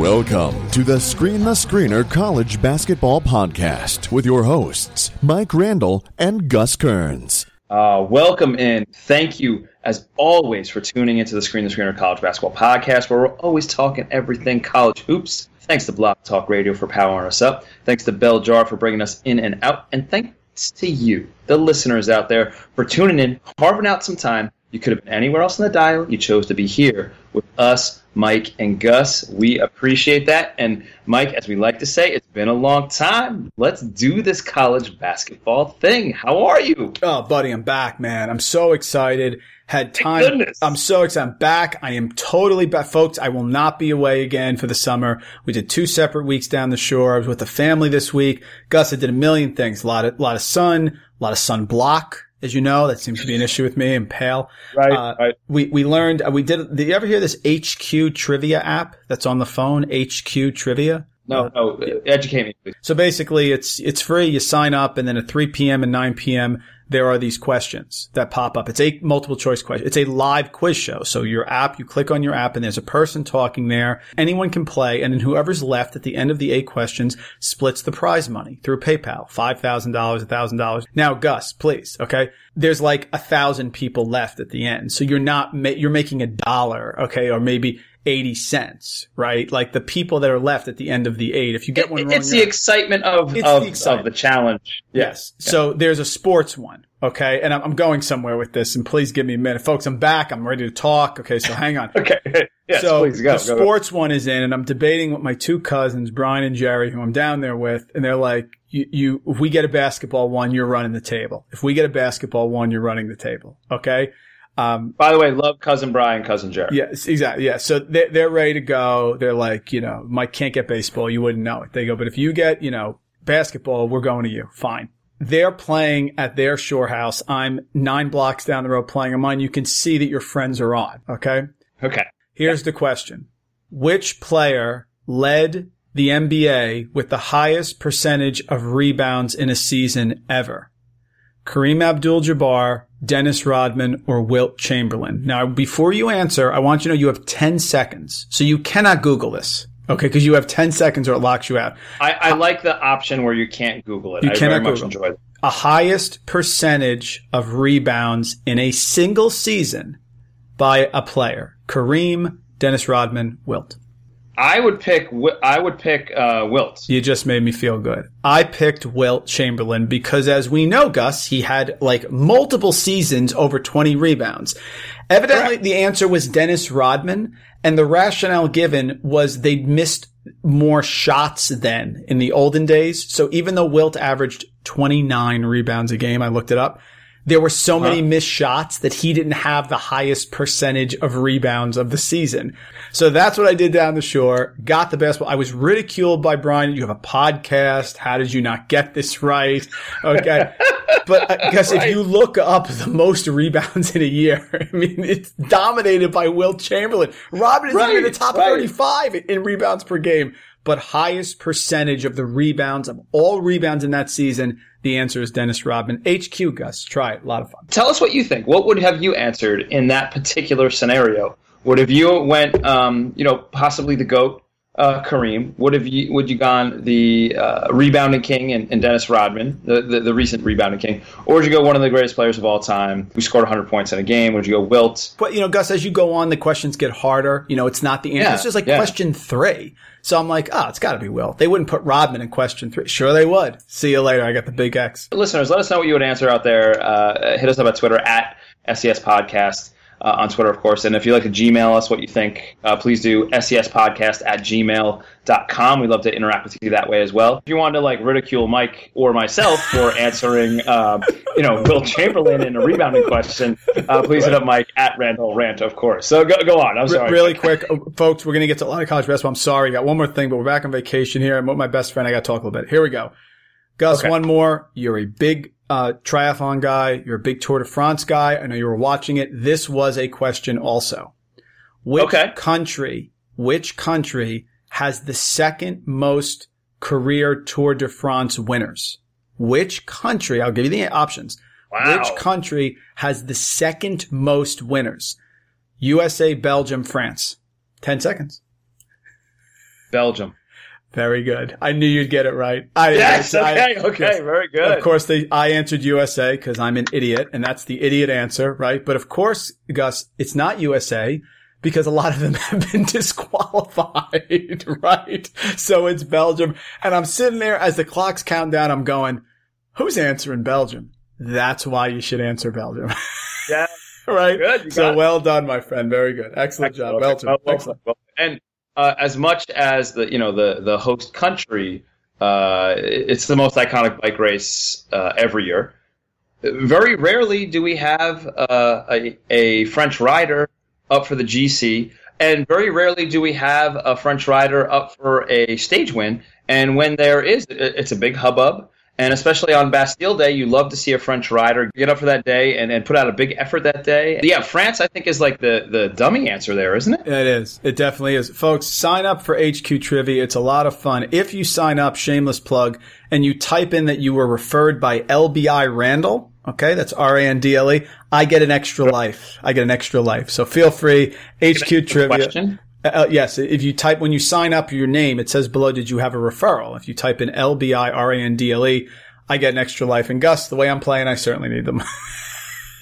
Welcome to the Screen the Screener College Basketball Podcast with your hosts, Mike Randall and Gus Kearns. Uh, welcome in. Thank you, as always, for tuning into the Screen the Screener College Basketball Podcast, where we're always talking everything college hoops. Thanks to Blog Talk Radio for powering us up. Thanks to Bell Jar for bringing us in and out. And thanks to you, the listeners out there, for tuning in, carving out some time. You could have been anywhere else in the dial. You chose to be here with us, Mike and Gus. We appreciate that. And Mike, as we like to say, it's been a long time. Let's do this college basketball thing. How are you? Oh, buddy, I'm back, man. I'm so excited. Had time. goodness. I'm so excited. I'm back. I am totally back. Folks, I will not be away again for the summer. We did two separate weeks down the shore. I was with the family this week. Gus, I did a million things. A lot of, a lot of sun, a lot of sun block. As you know, that seems to be an issue with me. I'm pale. Right, Uh, right. We, we learned, uh, we did, did you ever hear this HQ trivia app that's on the phone? HQ trivia? No, uh, no, educate me, please. So basically, it's it's free. You sign up, and then at 3 p.m. and 9 p.m. there are these questions that pop up. It's a multiple choice question. It's a live quiz show. So your app, you click on your app, and there's a person talking there. Anyone can play, and then whoever's left at the end of the eight questions splits the prize money through PayPal. Five thousand dollars, a thousand dollars. Now, Gus, please, okay. There's like a thousand people left at the end, so you're not ma- you're making a dollar, okay, or maybe. 80 cents, right? Like the people that are left at the end of the eight. If you get one wrong, It's the excitement of, It's of, the excitement. of the challenge. Yes. So there's a sports one. Okay. And I'm, I'm going somewhere with this and please give me a minute. Folks, I'm back. I'm ready to talk. Okay. So hang on. Okay. Yes, so please go. the go, go. sports one is in and I'm debating with my two cousins, Brian and Jerry, who I'm down there with. And they're like, you, you, if we get a basketball one, you're running the table. If we get a basketball one, you're running the table. Okay. Um, By the way, love cousin Brian, cousin Jerry. Yes, exactly. Yeah. So they're, they're ready to go. They're like, you know, Mike can't get baseball. You wouldn't know it. They go, but if you get, you know, basketball, we're going to you. Fine. They're playing at their shore house. I'm nine blocks down the road playing on mine. You can see that your friends are on. Okay. Okay. Here's the question. Which player led the NBA with the highest percentage of rebounds in a season ever? Kareem Abdul-Jabbar, Dennis Rodman, or Wilt Chamberlain? Now, before you answer, I want you to know you have 10 seconds. So you cannot Google this. Okay. Cause you have 10 seconds or it locks you out. I, I like the option where you can't Google it. You I cannot very much Google. enjoy it. A highest percentage of rebounds in a single season by a player. Kareem, Dennis Rodman, Wilt. I would pick. I would pick uh, Wilt. You just made me feel good. I picked Wilt Chamberlain because as we know, Gus, he had like multiple seasons over 20 rebounds. Evidently the answer was Dennis Rodman and the rationale given was they'd missed more shots then in the olden days. So even though Wilt averaged 29 rebounds a game, I looked it up. There were so many missed shots that he didn't have the highest percentage of rebounds of the season. So that's what I did down the shore. Got the basketball. I was ridiculed by Brian. You have a podcast. How did you not get this right? Okay. but I guess if you look up the most rebounds in a year, I mean, it's dominated by Wilt Chamberlain. Robin is even in the top right. 35 in rebounds per game. But highest percentage of the rebounds of all rebounds in that season, the answer is Dennis Rodman. HQ, Gus. Try it. A lot of fun. Tell us what you think. What would have you answered in that particular scenario? Would have you went, um, you know, possibly the goat, uh, Kareem? Would have you would you gone the uh, rebounding king and, and Dennis Rodman, the, the the recent rebounding king, or would you go one of the greatest players of all time who scored 100 points in a game? Would you go Wilt? But you know, Gus, as you go on, the questions get harder. You know, it's not the answer. Yeah, it's just like yeah. question three. So I'm like, oh, it's got to be Wilt. They wouldn't put Rodman in question three. Sure, they would. See you later. I got the big X. Listeners, let us know what you would answer out there. Uh, hit us up at Twitter at SES Podcast. Uh, on Twitter, of course. And if you'd like to Gmail us what you think, uh, please do sespodcast at gmail.com. We'd love to interact with you that way as well. If you want to like ridicule Mike or myself for answering, uh, you know, Wilt Chamberlain in a rebounding question, uh, please hit up Mike at Randall Rant, of course. So go, go on. I'm sorry. Really quick, uh, folks, we're going to get to a lot of college basketball. I'm sorry. I got one more thing, but we're back on vacation here. I'm with my best friend. I got to talk a little bit. Here we go. Gus, Okay. one more. You're a big uh, triathlon guy. You're a big Tour de France guy. I know you were watching it. This was a question also. Which Okay. country, which country has the second most career Tour de France winners? Which country, I'll give you the options. Wow. Which country has the second most winners? USA, Belgium, France. 10 seconds. Belgium. Very good. I knew you'd get it right. I, Yes. I- Okay. Okay. yes. Very good. Of course, they, I answered USA because I'm an idiot, and that's the idiot answer, right? But of course, Gus, it's not USA because a lot of them have been disqualified, right? So it's Belgium, and I'm sitting there as the clocks count down. I'm going, "Who's answering Belgium?" That's why you should answer Belgium, Yeah. right? So it. well done, my friend. Very good. Excellent job, Okay. Belgium. Well, well, Excellent. well, And uh, as much as the you know the the host country, uh, it's the most iconic bike race uh, every year. Very rarely do we have uh, a, a French rider up for the GC, and very rarely do we have a French rider up for a stage win. And when there is, it's a big hubbub. And especially on Bastille Day, you love to see a French rider get up for that day and, and put out a big effort that day. Yeah, France, I think, is like the, the dummy answer there, isn't it? It is. It definitely is. Folks, sign up for HQ Trivia. It's a lot of fun. If you sign up, shameless plug, and you type in that you were referred by LBI Randall, okay, that's R-A-N-D-L-E, I get an extra life. I get an extra life. So feel free. HQ Trivia. Question? Uh, yes, if you type when you sign up your name, it says below, "Did you have a referral?" If you type in L B I R A N D L E, I get an extra life. And Gus, the way I'm playing, I certainly need them.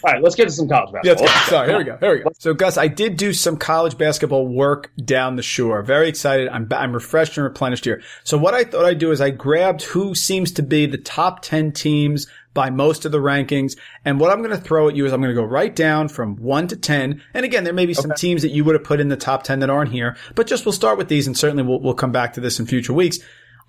All right, let's get to some college Yeah, basketball. go. Sorry, here we go. Here we go. So, Gus, I did do some college basketball work down the shore. Very excited. I'm I'm refreshed and replenished here. So, what I thought I'd do is I grabbed who seems to be the top ten teams by most of the rankings, and what I'm going to throw at you is I'm going to go right down from one to ten. And again, there may be some teams that you would have put in the top ten that aren't here, but just we'll start with these, and certainly we'll we'll come back to this in future weeks.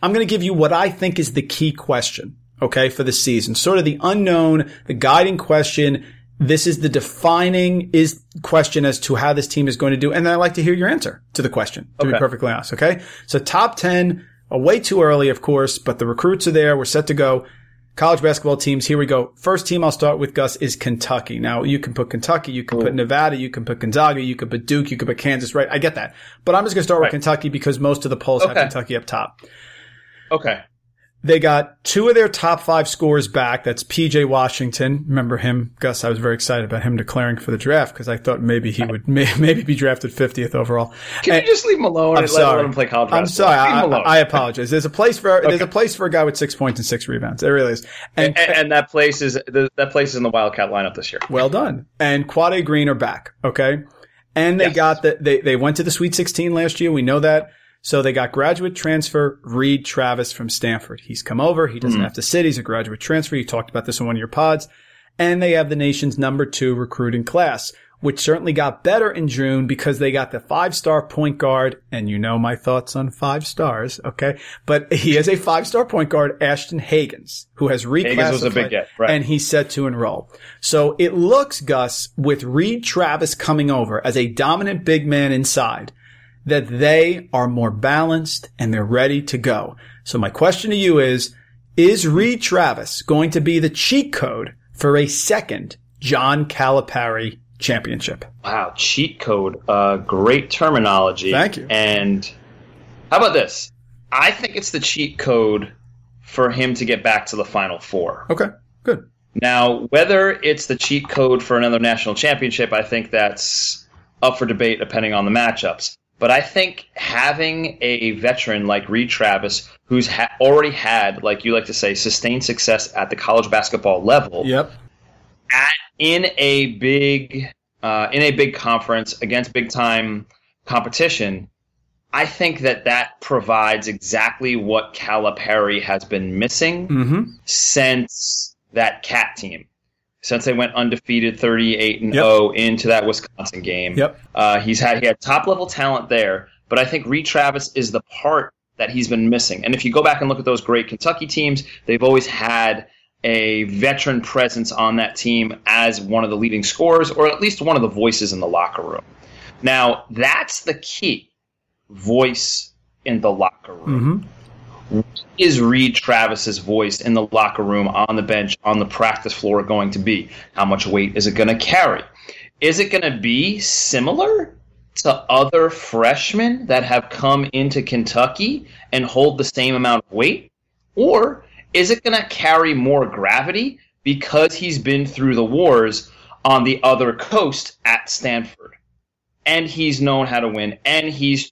I'm going to give you what I think is the key question, okay, for the season. Sort of the unknown, the guiding question. This is the defining is question as to how this team is going to do. And then I'd like to hear your answer to the question, to be perfectly honest. Okay. So top 10 are way too early, of course, but the recruits are there. We're set to go. College basketball teams. Here we go. First team I'll start with, Gus, is Kentucky. Now, you can put Kentucky, you can put Nevada, you can put Gonzaga, you can put Duke, you can put Kansas, right? I get that. But I'm just going to start with Kentucky because most of the polls have Kentucky up top. Okay. They got two of their top five scores back. That's PJ Washington. Remember him, Gus? I was very excited about him declaring for the draft because I thought maybe he would may, maybe be drafted 50th overall. Can And- you just leave him alone I'm and sorry. let him play college I'm sorry. I. I, apologize. There's a place for there's a place for a guy with six points and six rebounds. There really is. And, and, and that place is that place is in the Wildcat lineup this year. well done. And Quade Green are back. Okay. And they Yes. got the, they, they went to the Sweet 16 last year. We know that. So they got graduate transfer Reed Travis from Stanford. He's come over. He doesn't hmm. have to sit. He's a graduate transfer. You talked about this in one of your pods. And they have the nation's number two recruiting class, which certainly got better in June because they got the five star point guard. And you know my thoughts on five stars. Okay. But he is a five star point guard, Ashton Hagans, who has reclassified. Was a big get, right. And he's set to enroll. So it looks, Gus, with Reed Travis coming over as a dominant big man inside, that they are more balanced and they're ready to go. So my question to you is, is Reed Travis going to be the cheat code for a second John Calipari championship? Wow, cheat code. Uh, great terminology. Thank you. And how about this? I think it's the cheat code for him to get back to the Final Four. Okay, good. Now, whether it's the cheat code for another national championship, I think that's up for debate depending on the matchups. But I think having a veteran like Reed Travis, who's ha- already had, like you like to say, sustained success at the college basketball level, Yep. at in a big uh, in a big conference against big time competition, I think that that provides exactly what Calipari has been missing Mm-hmm. since that cat team. Since they went undefeated 38 and Yep. 0 into that Wisconsin game. Yep. Uh, he's had he had top level talent there, but I think Reed Travis is the part that he's been missing. And if you go back and look at those great Kentucky teams, they've always had a veteran presence on that team as one of the leading scorers or at least one of the voices in the locker room. Now, that's the key voice in the locker room. Is Reed Travis's voice in the locker room, on the bench, on the practice floor going to be? How much weight is it going to carry? Is it going to be similar to other freshmen that have come into Kentucky and hold the same amount of weight? Or is it going to carry more gravity because he's been through the wars on the other coast at Stanford? And he's known how to win and he's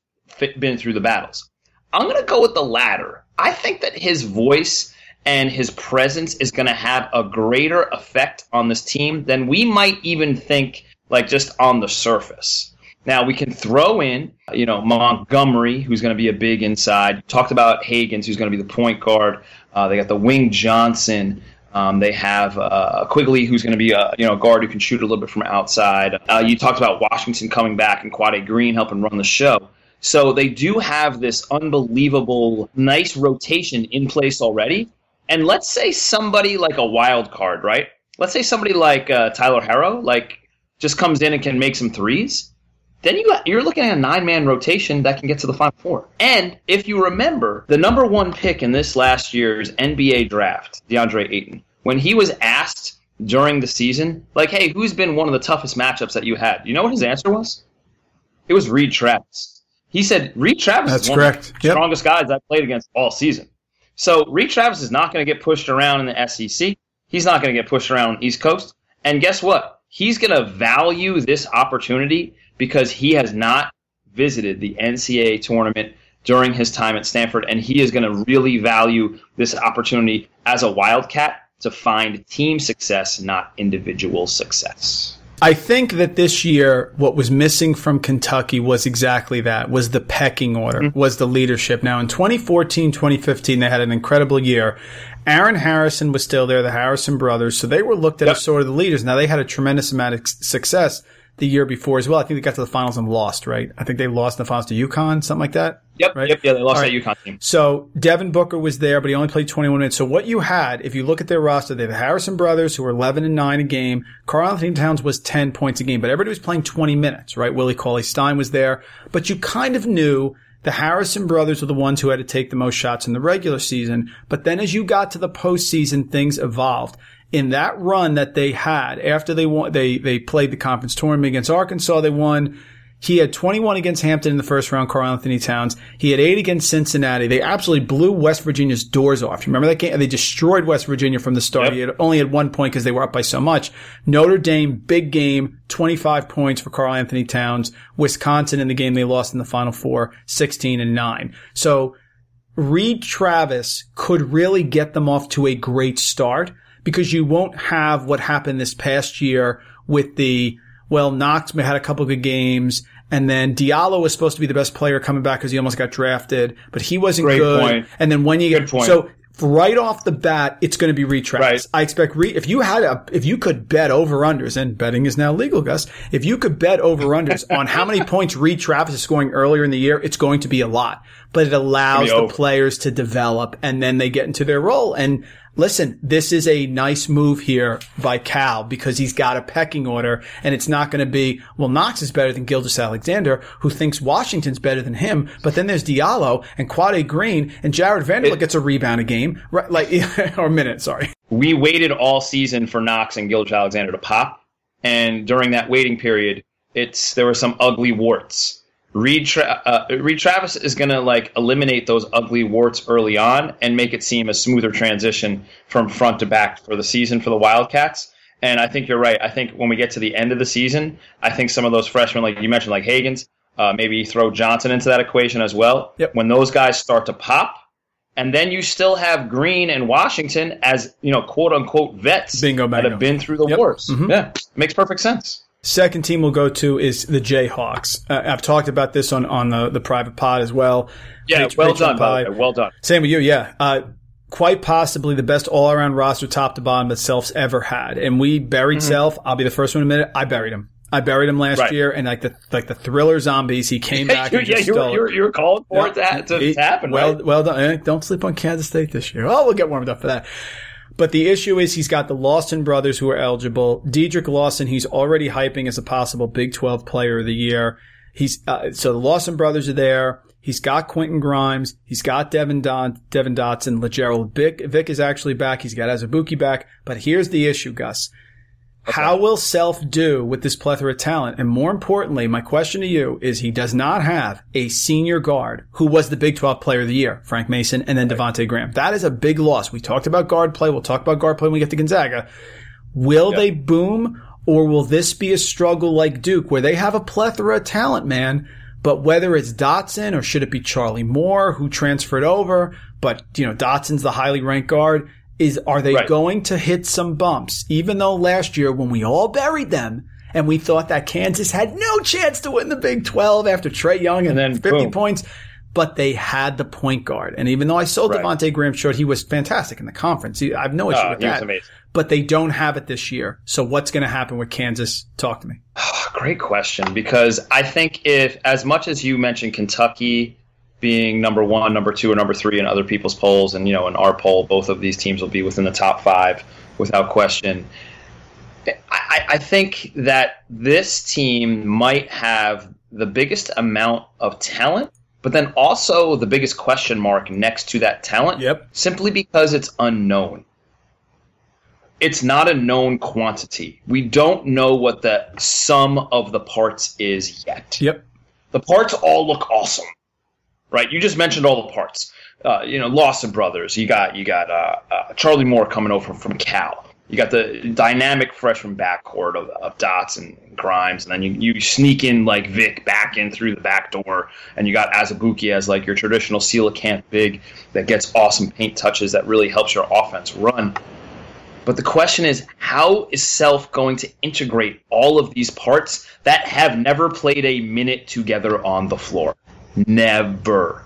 been through the battles. I'm going to go with the latter. I think that his voice and his presence is going to have a greater effect on this team than we might even think, like just on the surface. Now we can throw in, you know, Montgomery, who's going to be a big inside. Talked about Hagans, who's going to be the point guard. Uh, they got the wing Johnson. Um, they have uh, Quickley, who's going to be a you know a guard who can shoot a little bit from outside. Uh, you talked about Washington coming back and Quade Green helping run the show. So they do have this unbelievable, nice rotation in place already. And let's say somebody like a wild card, right? Let's say somebody like uh, Tyler Herro, like just comes in and can make some threes. Then you you're looking at a nine man rotation that can get to the final four. And if you remember, the number one pick in this last year's NBA draft, DeAndre Ayton, when he was asked during the season, like, hey, who's been one of the toughest matchups that you had? You know what his answer was? It was Reed Travis. He said Reed Travis That's is one correct. of the Yep. strongest guys I played against all season. So Reed Travis is not going to get pushed around in the SEC. He's not going to get pushed around on the East Coast. And guess what? He's going to value this opportunity because he has not visited the NCAA tournament during his time at Stanford, and he is going to really value this opportunity as a Wildcat to find team success, not individual success. I think that this year, what was missing from Kentucky was exactly that, was the pecking order, mm-hmm. was the leadership. Now in 2014, 2015, they had an incredible year. Aaron Harrison was still there, the Harrison brothers, so they were looked at Yep. as sort of the leaders. Now they had a tremendous amount of success the year before as well. I think they got to the finals and lost, right? I think they lost in the finals to UConn, something like that. Yep, Right. yep, yeah, they lost All that. UConn team. So Devin Booker was there, but he only played 21 minutes. So what you had, if you look at their roster, they had the Harrison brothers who were 11 and 9 a game. Karl Anthony Towns was 10 points a game, but everybody was playing 20 minutes, right? Willie Cauley Stein was there, but you kind of knew the Harrison brothers were the ones who had to take the most shots in the regular season. But then as you got to the postseason, things evolved. In that run that they had after they won, they, they played the conference tournament against Arkansas, they won. He had 21 against Hampton in the first round, Karl Anthony Towns. He had eight against Cincinnati. They absolutely blew West Virginia's doors off. You remember that game? They destroyed West Virginia from the start. Yep. He had only had one point because they were up by so much. Notre Dame, big game, 25 points for Karl Anthony Towns. Wisconsin in the game they lost in the final four, 16 and 9. So Reed Travis could really get them off to a great start because you won't have what happened this past year with the, well, Knox had a couple good games and then Diallo was supposed to be the best player coming back because he almost got drafted, but he wasn't Great good. point. And then when you Good get, point. so right off the bat, it's going to be Reed Travis. Right. I expect re, if you had a, if you could bet over unders, and betting is now legal, Gus, if you could bet over unders on how many points Reed Travis is scoring earlier in the year, it's going to be a lot. But it allows the over. players to develop and then they get into their role. And listen, this is a nice move here by Cal because he's got a pecking order and it's not going to be, well, Knox is better than Gilgeous-Alexander, who thinks Washington's better than him. But then there's Diallo and Quade Green and Jarred Vanderbilt gets a rebound a game, right? Like, or a minute, sorry. we waited all season for Knox and Gilgeous-Alexander to pop, and during that waiting period, it's there were some ugly warts. Reed, Tra- uh, Reed Travis is going to like eliminate those ugly warts early on and make it seem a smoother transition from front to back for the season for the Wildcats. And I think you're right. I think when we get to the end of the season, I think some of those freshmen, like you mentioned, like Hagans, uh, maybe throw Johnson into that equation as well. Yep. When those guys start to pop, and then you still have Green and Washington as you know, quote unquote vets Bingo, that have been through the Yep. wars. Mhm. Yeah, makes perfect sense. Second team we'll go to is the Jayhawks. Uh, I've talked about this on, on the, the private pod as well. Yeah, well done, way. Well done. Same with you, yeah. Uh, quite possibly the best all around roster top to bottom that Self's ever had. And we buried Mm-hmm. Self. I'll be the first one to admit it. I buried him. I buried him last Right. year and like the, like the thriller zombies, he came back you, and yeah, you were, you, were, you were calling for it to, to, It- to happen, well, right? well done. Eh, Don't sleep on Kansas State this year. Oh, we'll get warmed up for that. But the issue is he's got the Lawson brothers who are eligible. Dedrick Lawson, he's already hyping as a possible Big 12 player of the year. He's, uh, so the Lawson brothers are there. He's got Quentin Grimes. He's got Devin Don, Devon Dotson, Lagerald Vick, Vick is actually back. He's got Azubuike back. But here's the issue, Gus. How will Self do with this plethora of talent? And more importantly, my question to you is he does not have a senior guard who was the Big 12 player of the year, Frank Mason, and then Devonte Graham. That is a big loss. We talked about guard play. We'll talk about guard play when we get to Gonzaga. Will they boom or will this be a struggle like Duke where they have a plethora of talent, man? But whether it's Dotson or should it be Charlie Moore who transferred over, but you know, Dotson's the highly ranked guard is are they Right. going to hit some bumps? Even though last year when we all buried them and we thought that Kansas had no chance to win the Big 12 after Trey Young and, And then 50 boom. points, but they had the point guard. And even though I sold Right. Devonte Graham short, he was fantastic in the conference. I have no oh, issue Oh, with he was that. But they don't have it this year. So what's going to happen with Kansas? Talk to me. Great question because I think if, as much as you mentioned Kentucky being number one, number two, or number three in other people's polls, and you know in our poll, both of these teams will be within the top five without question. I, I think that this team might have the biggest amount of talent, but then also the biggest question mark next to that talent. Yep. Simply because it's unknown. It's not a known quantity. We don't know what the sum of the parts is yet Yep. the parts all look awesome, right? You just mentioned all the parts. Uh, you know, Lawson Brothers. You got you got uh, uh, Charlie Moore coming over from Cal. You got the dynamic freshman backcourt of, of Dots and Grimes, and then you, you sneak in like Vick back in through the back door, and you got Azubuike as like your traditional seal coelacanth big that gets awesome paint touches that really helps your offense run. But the question is, how is Self going to integrate all of these parts that have never played a minute together on the floor? Never.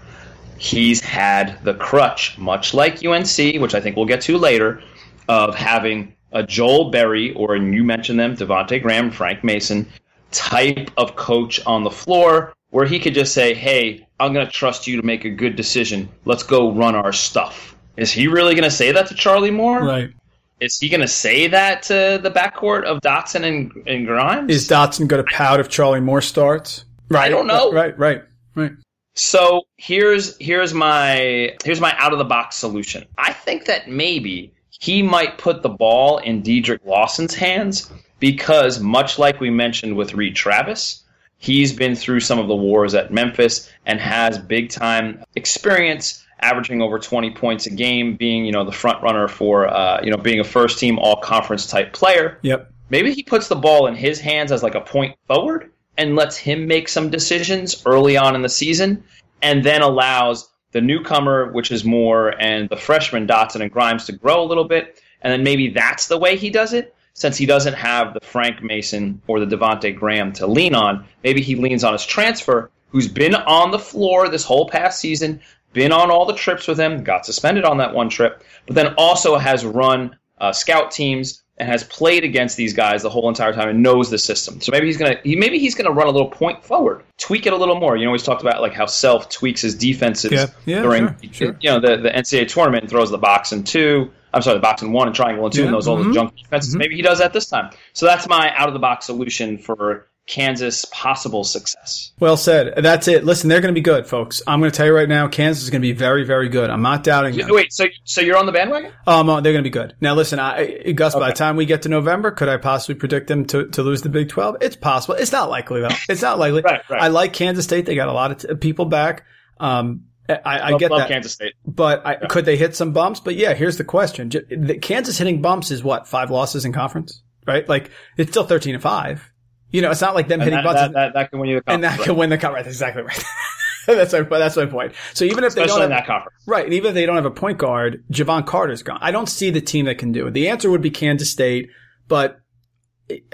He's had the crutch, much like UNC, which I think we'll get to later, of having a Joel Berry, or and you mentioned them, Devonte Graham, Frank Mason, type of coach on the floor where he could just say, hey, I'm going to trust you to make a good decision. Let's go run our stuff. Is he really going to say that to Charlie Moore? Right. Is he going to say that to the backcourt of Dotson and, and Grimes? Is Dotson going to pout if Charlie Moore starts? Right. I don't know. Right. Right. Right. so here's here's my here's my out of the box solution. I think that maybe he might put the ball in Dedrick Lawson's hands because much like we mentioned with Reed Travis, he's been through some of the wars at Memphis and has big time experience averaging over 20 points a game being you know the front runner for uh, you know being a first team all conference type player Yep. maybe he puts the ball in his hands as like a point forward and lets him make some decisions early on in the season and then allows the newcomer which is Moore and the freshman Dotson and Grimes to grow a little bit. And then maybe that's the way he does it. Since he doesn't have the Frank Mason or the Devonte Graham to lean on maybe he leans on his transfer who's been on the floor this whole past season been on all the trips with him got suspended on that one trip but then also has run uh, scout teams and has played against these guys the whole entire time and knows the system. So maybe he's gonna he, maybe he's gonna run a little point forward, tweak it a little more. You know, he's talked about like how Self tweaks his defenses Yeah, yeah, during sure, sure. you know the, the NCAA tournament and throws the box in two. I'm sorry, the box in one and triangle in two, Yeah, and those all mhm, the junk defenses. Maybe he does that this time. So that's my out of the box solution for Kansas possible success. Well said. That's it. Listen, they're going to be good, folks. I'm going to tell you right now, Kansas is going to be very, very good. I'm not doubting them. Wait, so so you're on the bandwagon? Um, uh, they're going to be good. Now, listen, I, Gus. By the time we get to November, could I possibly predict them to, to lose the Big Twelve? It's possible. It's not likely though. It's not likely. Right, right. I like Kansas State. They got a lot of t- people back. Um, I, I Love, get love that. Kansas State. But I, could they hit some bumps? But yeah, here's the question: Kansas hitting bumps is what five losses in conference, right? Like it's still thirteen and five. You know, it's not like them And hitting that, bumps, that, that, that can win you the conference. and that can win the conference. That's exactly right. that's my but that's my point. So even if they don't have, that conference. Right, and even if they don't have a point guard, Jevon Carter's gone. I don't see the team that can do it. The answer would be Kansas State, but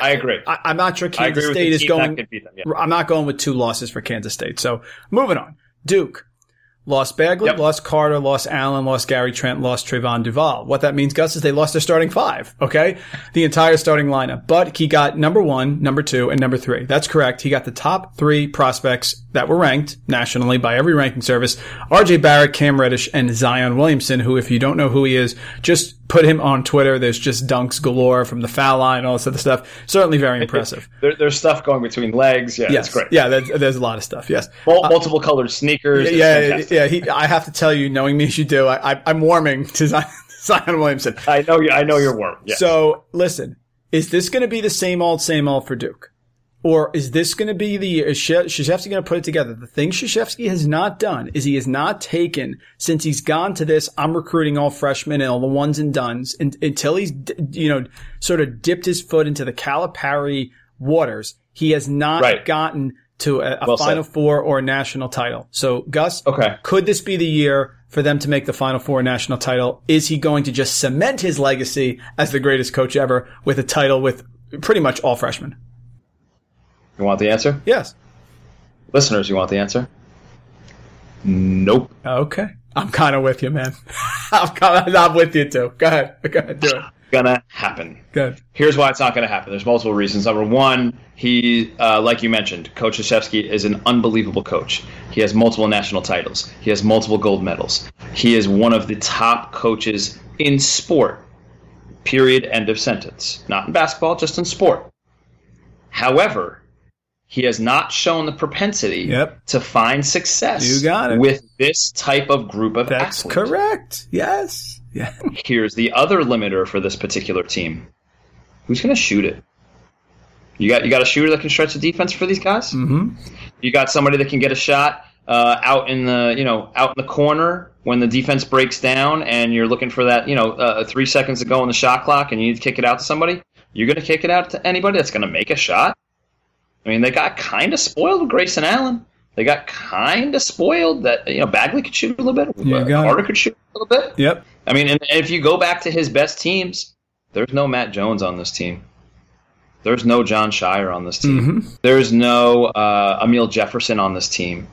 I agree. I, I'm not sure Kansas State is going. that could beat them. Yeah. I'm not going with two losses for Kansas State. So moving on, Duke. Lost Bagley, Yep. lost Carter, lost Allen, lost Gary Trent, lost Trevon Duval. What that means, Gus, is they lost their starting five. Okay, the entire starting lineup. But he got number one, number two, and number three. That's correct. He got the top three prospects that were ranked nationally by every ranking service: R.J. Barrett, Cam Reddish, and Zion Williamson. Who, if you don't know who he is, just put him on Twitter. There's just dunks galore from the foul line, all this other stuff. Certainly very impressive. There, there's stuff going between legs. Yeah, yes, great. yeah. There's, there's a lot of stuff. Yes. Mul- uh, multiple colored sneakers. Yeah, yeah. He, I have to tell you, knowing me as you do, I, I'm warming to Zion, Zion Williamson. I know. you- I know you're warm. Yeah. So listen, is this going to be the same old, same old for Duke? Or is this going to be the, is Sh- Krzyzewski going to put it together? The thing Krzyzewski has not done is he has not taken, since he's gone to this, I'm recruiting all freshmen and all the ones and duns and, until he's, you know, sort of dipped his foot into the Calipari waters. He has not Right. gotten to a, a Well said. Final Four or a national title. So Gus, Okay. could this be the year for them to make the Final Four national title? Is he going to just cement his legacy as the greatest coach ever with a title with pretty much all freshmen? You want the answer, Yes. listeners? You want the answer? Nope. Okay. I'm kind of with you, man. I'm kind of, I'm with you too. Go ahead. Go ahead. Do it. Gonna happen. Good. Here's why it's not to happen. There's multiple reasons. Number one, he, uh, like you mentioned, Coach Krzyzewski is an unbelievable coach. He has multiple national titles. He has multiple gold medals. He is one of the top coaches in sport. Period. End of sentence. Not in basketball, just in sport. However, he has not shown the propensity Yep. to find success You got it. with this type of group of That's athletes. correct. Yes. Yeah. Here's the other limiter for this particular team. Who's going to shoot it? You got you got a shooter that can stretch the defense for these guys. Mm-hmm. You got somebody that can get a shot uh, out in the you know out in the corner when the defense breaks down and you're looking for that you know uh, three seconds to go on the shot clock and you need to kick it out to somebody. You're going to kick it out to anybody that's going to make a shot. I mean, they got kind of spoiled with Grayson Allen. They got kind of spoiled that you know Bagley could shoot a little bit. It. Carter could shoot a little bit. Yep. I mean, and if you go back to his best teams, there's no Matt Jones on this team. There's no Jon Scheyer on this team. There's no uh, Amile Jefferson on this team.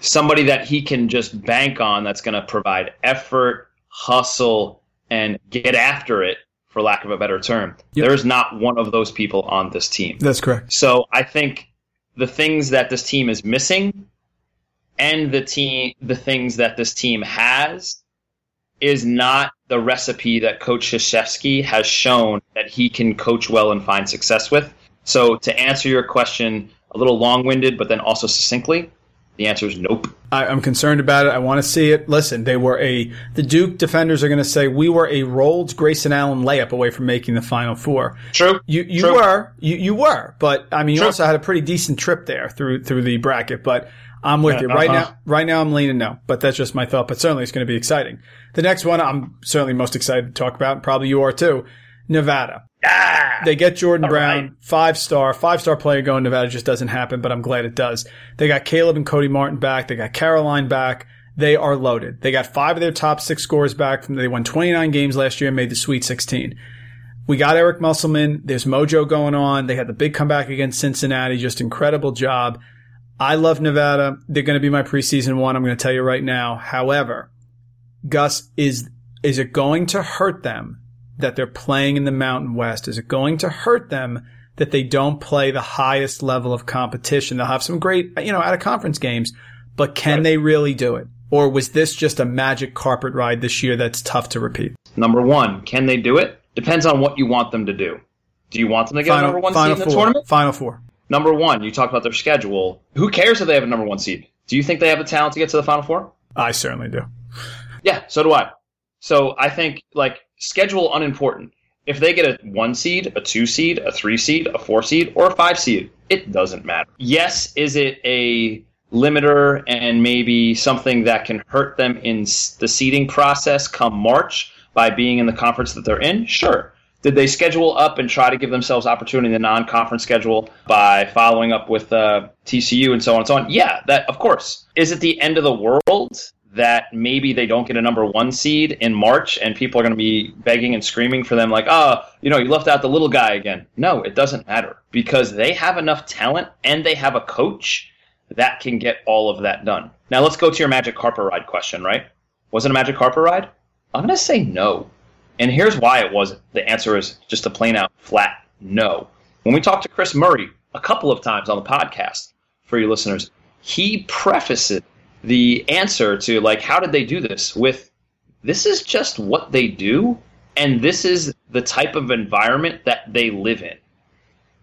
Somebody that he can just bank on that's going to provide effort, hustle, and get after it, for lack of a better term. There's not one of those people on this team. That's correct. So I think the things that this team is missing and the team the things that this team has is not the recipe that Coach Krzyzewski has shown that he can coach well and find success with. So to answer your question a little long-winded but then also succinctly, the answer is nope. I, I'm concerned about it. I want to see it. Listen, they were a the Duke defenders are going to say we were a rolled Grayson Allen layup away from making the Final Four. True. You you True. were you you were, but I mean you True. also had a pretty decent trip there through through the bracket. But I'm with you right uh-huh. now. Right now I'm leaning no, but that's just my thought. But certainly it's going to be exciting. The next one I'm certainly most excited to talk about, and probably you are too. Nevada. Ah! They get Jordan Brown, right. five star, five star player going Nevada just doesn't happen, but I'm glad it does. They got Caleb and Cody Martin back. They got Caroline back. They are loaded. They got five of their top six scorers back from, they won 29 games last year and made the Sweet 16. We got Eric Musselman. There's mojo going on. They had the big comeback against Cincinnati. Just incredible job. I love Nevada. They're going to be my preseason one. I'm going to tell you right now. However, Gus, is, is it going to hurt them that they're playing in the Mountain West? Is it going to hurt them that they don't play the highest level of competition? They'll have some great, you know, out of conference games, but can they really do it? Or was this just a magic carpet ride this year that's tough to repeat? Number one, can they do it? Depends on what you want them to do. Do you want them to get a number one final seed in the four. tournament? Final four. Number one, you talked about their schedule. Who cares if they have a number one seed? Do you think they have the talent to get to the final four? I certainly do. Yeah, so do I. So I think like schedule unimportant. If they get a one seed, a two seed, a three seed, a four seed, or a five seed, it doesn't matter. Yes, is it a limiter and maybe something that can hurt them in the seeding process come March by being in the conference that they're in? Sure. Did they schedule up and try to give themselves opportunity in the non-conference schedule by following up with uh, TCU and so on and so on? Yeah, that of course. Is it the end of the world that maybe they don't get a number one seed in March and people are going to be begging and screaming for them like, oh, you know, you left out the little guy again? No, it doesn't matter because they have enough talent and they have a coach that can get all of that done. Now let's go to your Magic Carpet Ride question, right? Was it a Magic Carpet Ride? I'm going to say no. And here's why it wasn't. The answer is just a plain out flat no. When we talked to Chris Murray a couple of times on the podcast for your listeners, he prefaces the answer to like how did they do this with this is just what they do and this is the type of environment that they live in.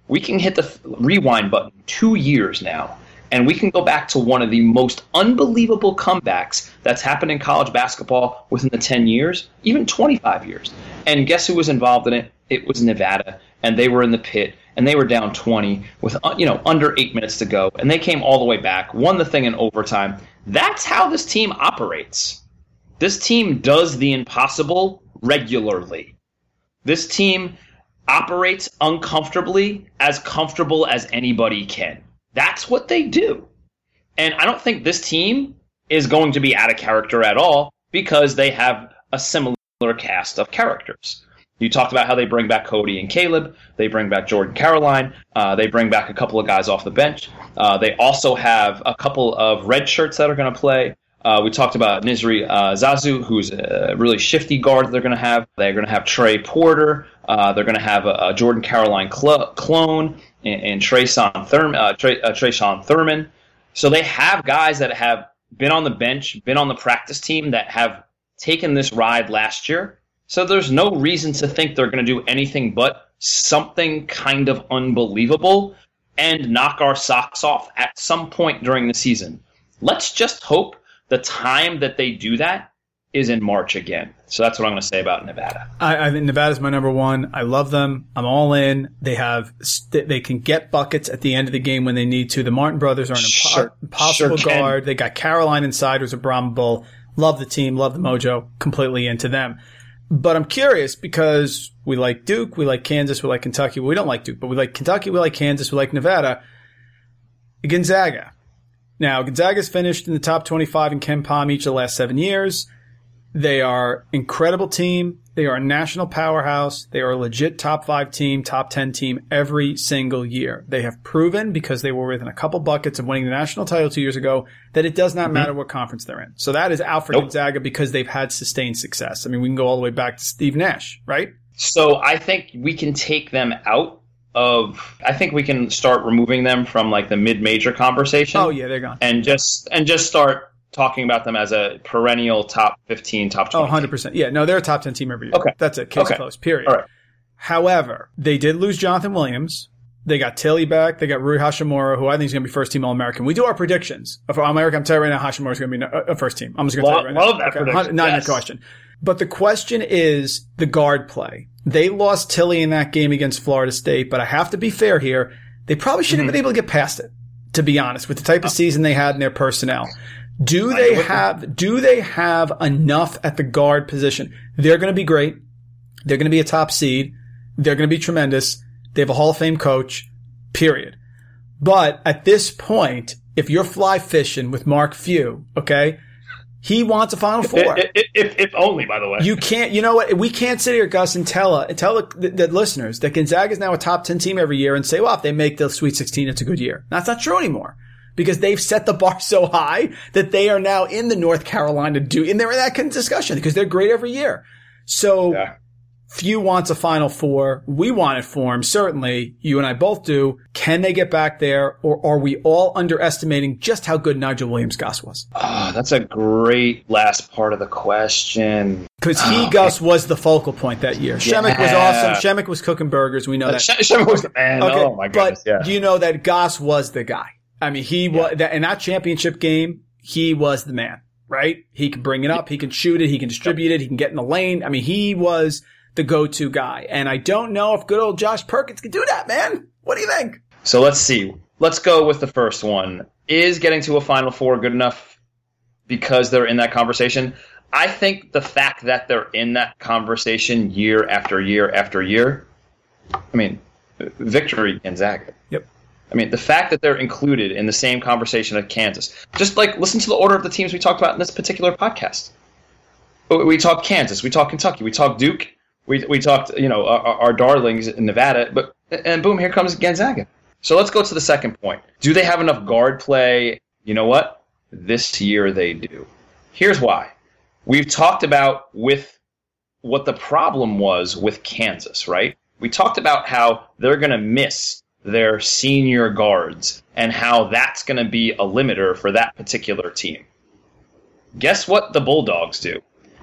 We can hit the rewind button 2 years now and we can go back to one of the most unbelievable comebacks that's happened in college basketball within the 10 years, even 25 years. And guess who was involved in it? It was Nevada, and they were in the pit, and they were down 20 with uh, you know under eight minutes to go, and they came all the way back, won the thing in overtime. That's how this team operates. This team does the impossible regularly. This team operates uncomfortably as comfortable as anybody can. That's what they do. And I don't think this team is going to be out of character at all because they have a similar cast of characters. You talked about how they bring back Cody and Caleb. They bring back Jordan Caroline. Uh, they bring back a couple of guys off the bench. Uh, they also have a couple of red shirts that are going to play. Uh, we talked about Nisre uh, Zouzoua, who's a really shifty guard they're going to have. They're going to have Trey Porter. Uh, they're going to have a, a Jordan Caroline cl- clone and, and Tre'Shawn Thurman, Trey, Thurman. So they have guys that have been on the bench, been on the practice team that have taken this ride last year. So there's no reason to think they're going to do anything but something kind of unbelievable and knock our socks off at some point during the season. Let's just hope the time that they do that is in March again. So that's what I'm going to say about Nevada. I, I think Nevada's my number one. I love them. I'm all in. They have they can get buckets at the end of the game when they need to. The Martin brothers are an impo- Sure- impossible sure guard. They got Caroline inside, who's a Brahma Bull. Love the team. Love the mojo. Completely into them. But I'm curious because we like Duke, we like Kansas, we like Kentucky. We don't like Duke, but we like Kentucky, we like Kansas, we like Nevada. Gonzaga. Now, Gonzaga's finished in the top 25 in KenPom each of the last seven years. They are incredible team. They are a national powerhouse. They are a legit top five team, top 10 team every single year. They have proven because they were within a couple buckets of winning the national title two years ago that it does not mm-hmm. matter what conference they're in. So that is out for Nope. Gonzaga because they've had sustained success. I mean, we can go all the way back to Steve Nash, right? So I think we can take them out of. I think we can start removing them from like the mid-major conversation. Oh yeah, they're gone. and just and just start talking about them as a perennial top 15, top 20. Oh, 100%. Yeah, no, they're a top 10 team every year. Okay. That's it. Case Okay. closed. Period. All right. However, they did lose Jonathan Williams. They got Tillie back. They got Rui Hachimura, who I think is going to be first team All American. We do our predictions for All American. I'm telling you right now, Hachimura is going to be a, a uh, uh, first team. I'm just going to tell you right Love- now. love that prediction. Not Yes. a question. But the question is the guard play. They lost Tillie in that game against Florida State, but I have to be fair here. They probably shouldn't have mm-hmm. been able to get past it, to be honest, with the type of oh. season they had in their personnel. Do they have do they have enough at the guard position? They're going to be great. They're going to be a top seed. They're going to be tremendous. They have a Hall of Fame coach. Period. But at this point, if you're fly fishing with Mark Few, okay, he wants a Final Four. If, if, if, only, by the way. You can't, you know what? We can't sit here, Gus, and tell, uh, tell the, the listeners that Gonzaga is now a top 10 team every year and say, well, if they make the Sweet 16, it's a good year. That's not true anymore because they've set the bar so high that they are now in the North Carolina do, and they're in that kind of discussion because they're great every year. So Yeah. Few wants a Final Four. We want it for them. Certainly, you and I both do. Can they get back there or are we all underestimating just how good Nigel Williams Goss was? Ah, that's a great last part of the question. Because he, Gus, was the focal point that year. Przemek was awesome. Przemek was cooking burgers. We know that. Sh- Shemmer was the man. Okay, oh my goodness. but Yeah. do you know that Goss was the guy? I mean, he was that in that championship game. He was the man, right? He can bring it up. He can shoot it. He can distribute it. He can get in the lane. I mean, he was the go-to guy. And I don't know if good old Josh Perkins can do that, man. What do you think? So let's see. Let's go with the first one. Is getting to a Final Four good enough because they're in that conversation? I think the fact that they're in that conversation year after year after year, I mean, victory Gonzaga. I mean, the fact that they're included in the same conversation of Kansas. Just like listen to the order of the teams we talked about in this particular podcast. We talked Kansas, we talked Kentucky, we talked Duke, we, we talked, you know, our, our darlings in Nevada, but and boom, here comes Gonzaga. So let's go to the second point. Do they have enough guard play? You know what? This year they do. Here's why. We've talked about with what the problem was with Kansas, right? We talked about how they're going to miss their senior guards and how that's going to be a limiter for that particular team. Guess what the Bulldogs do?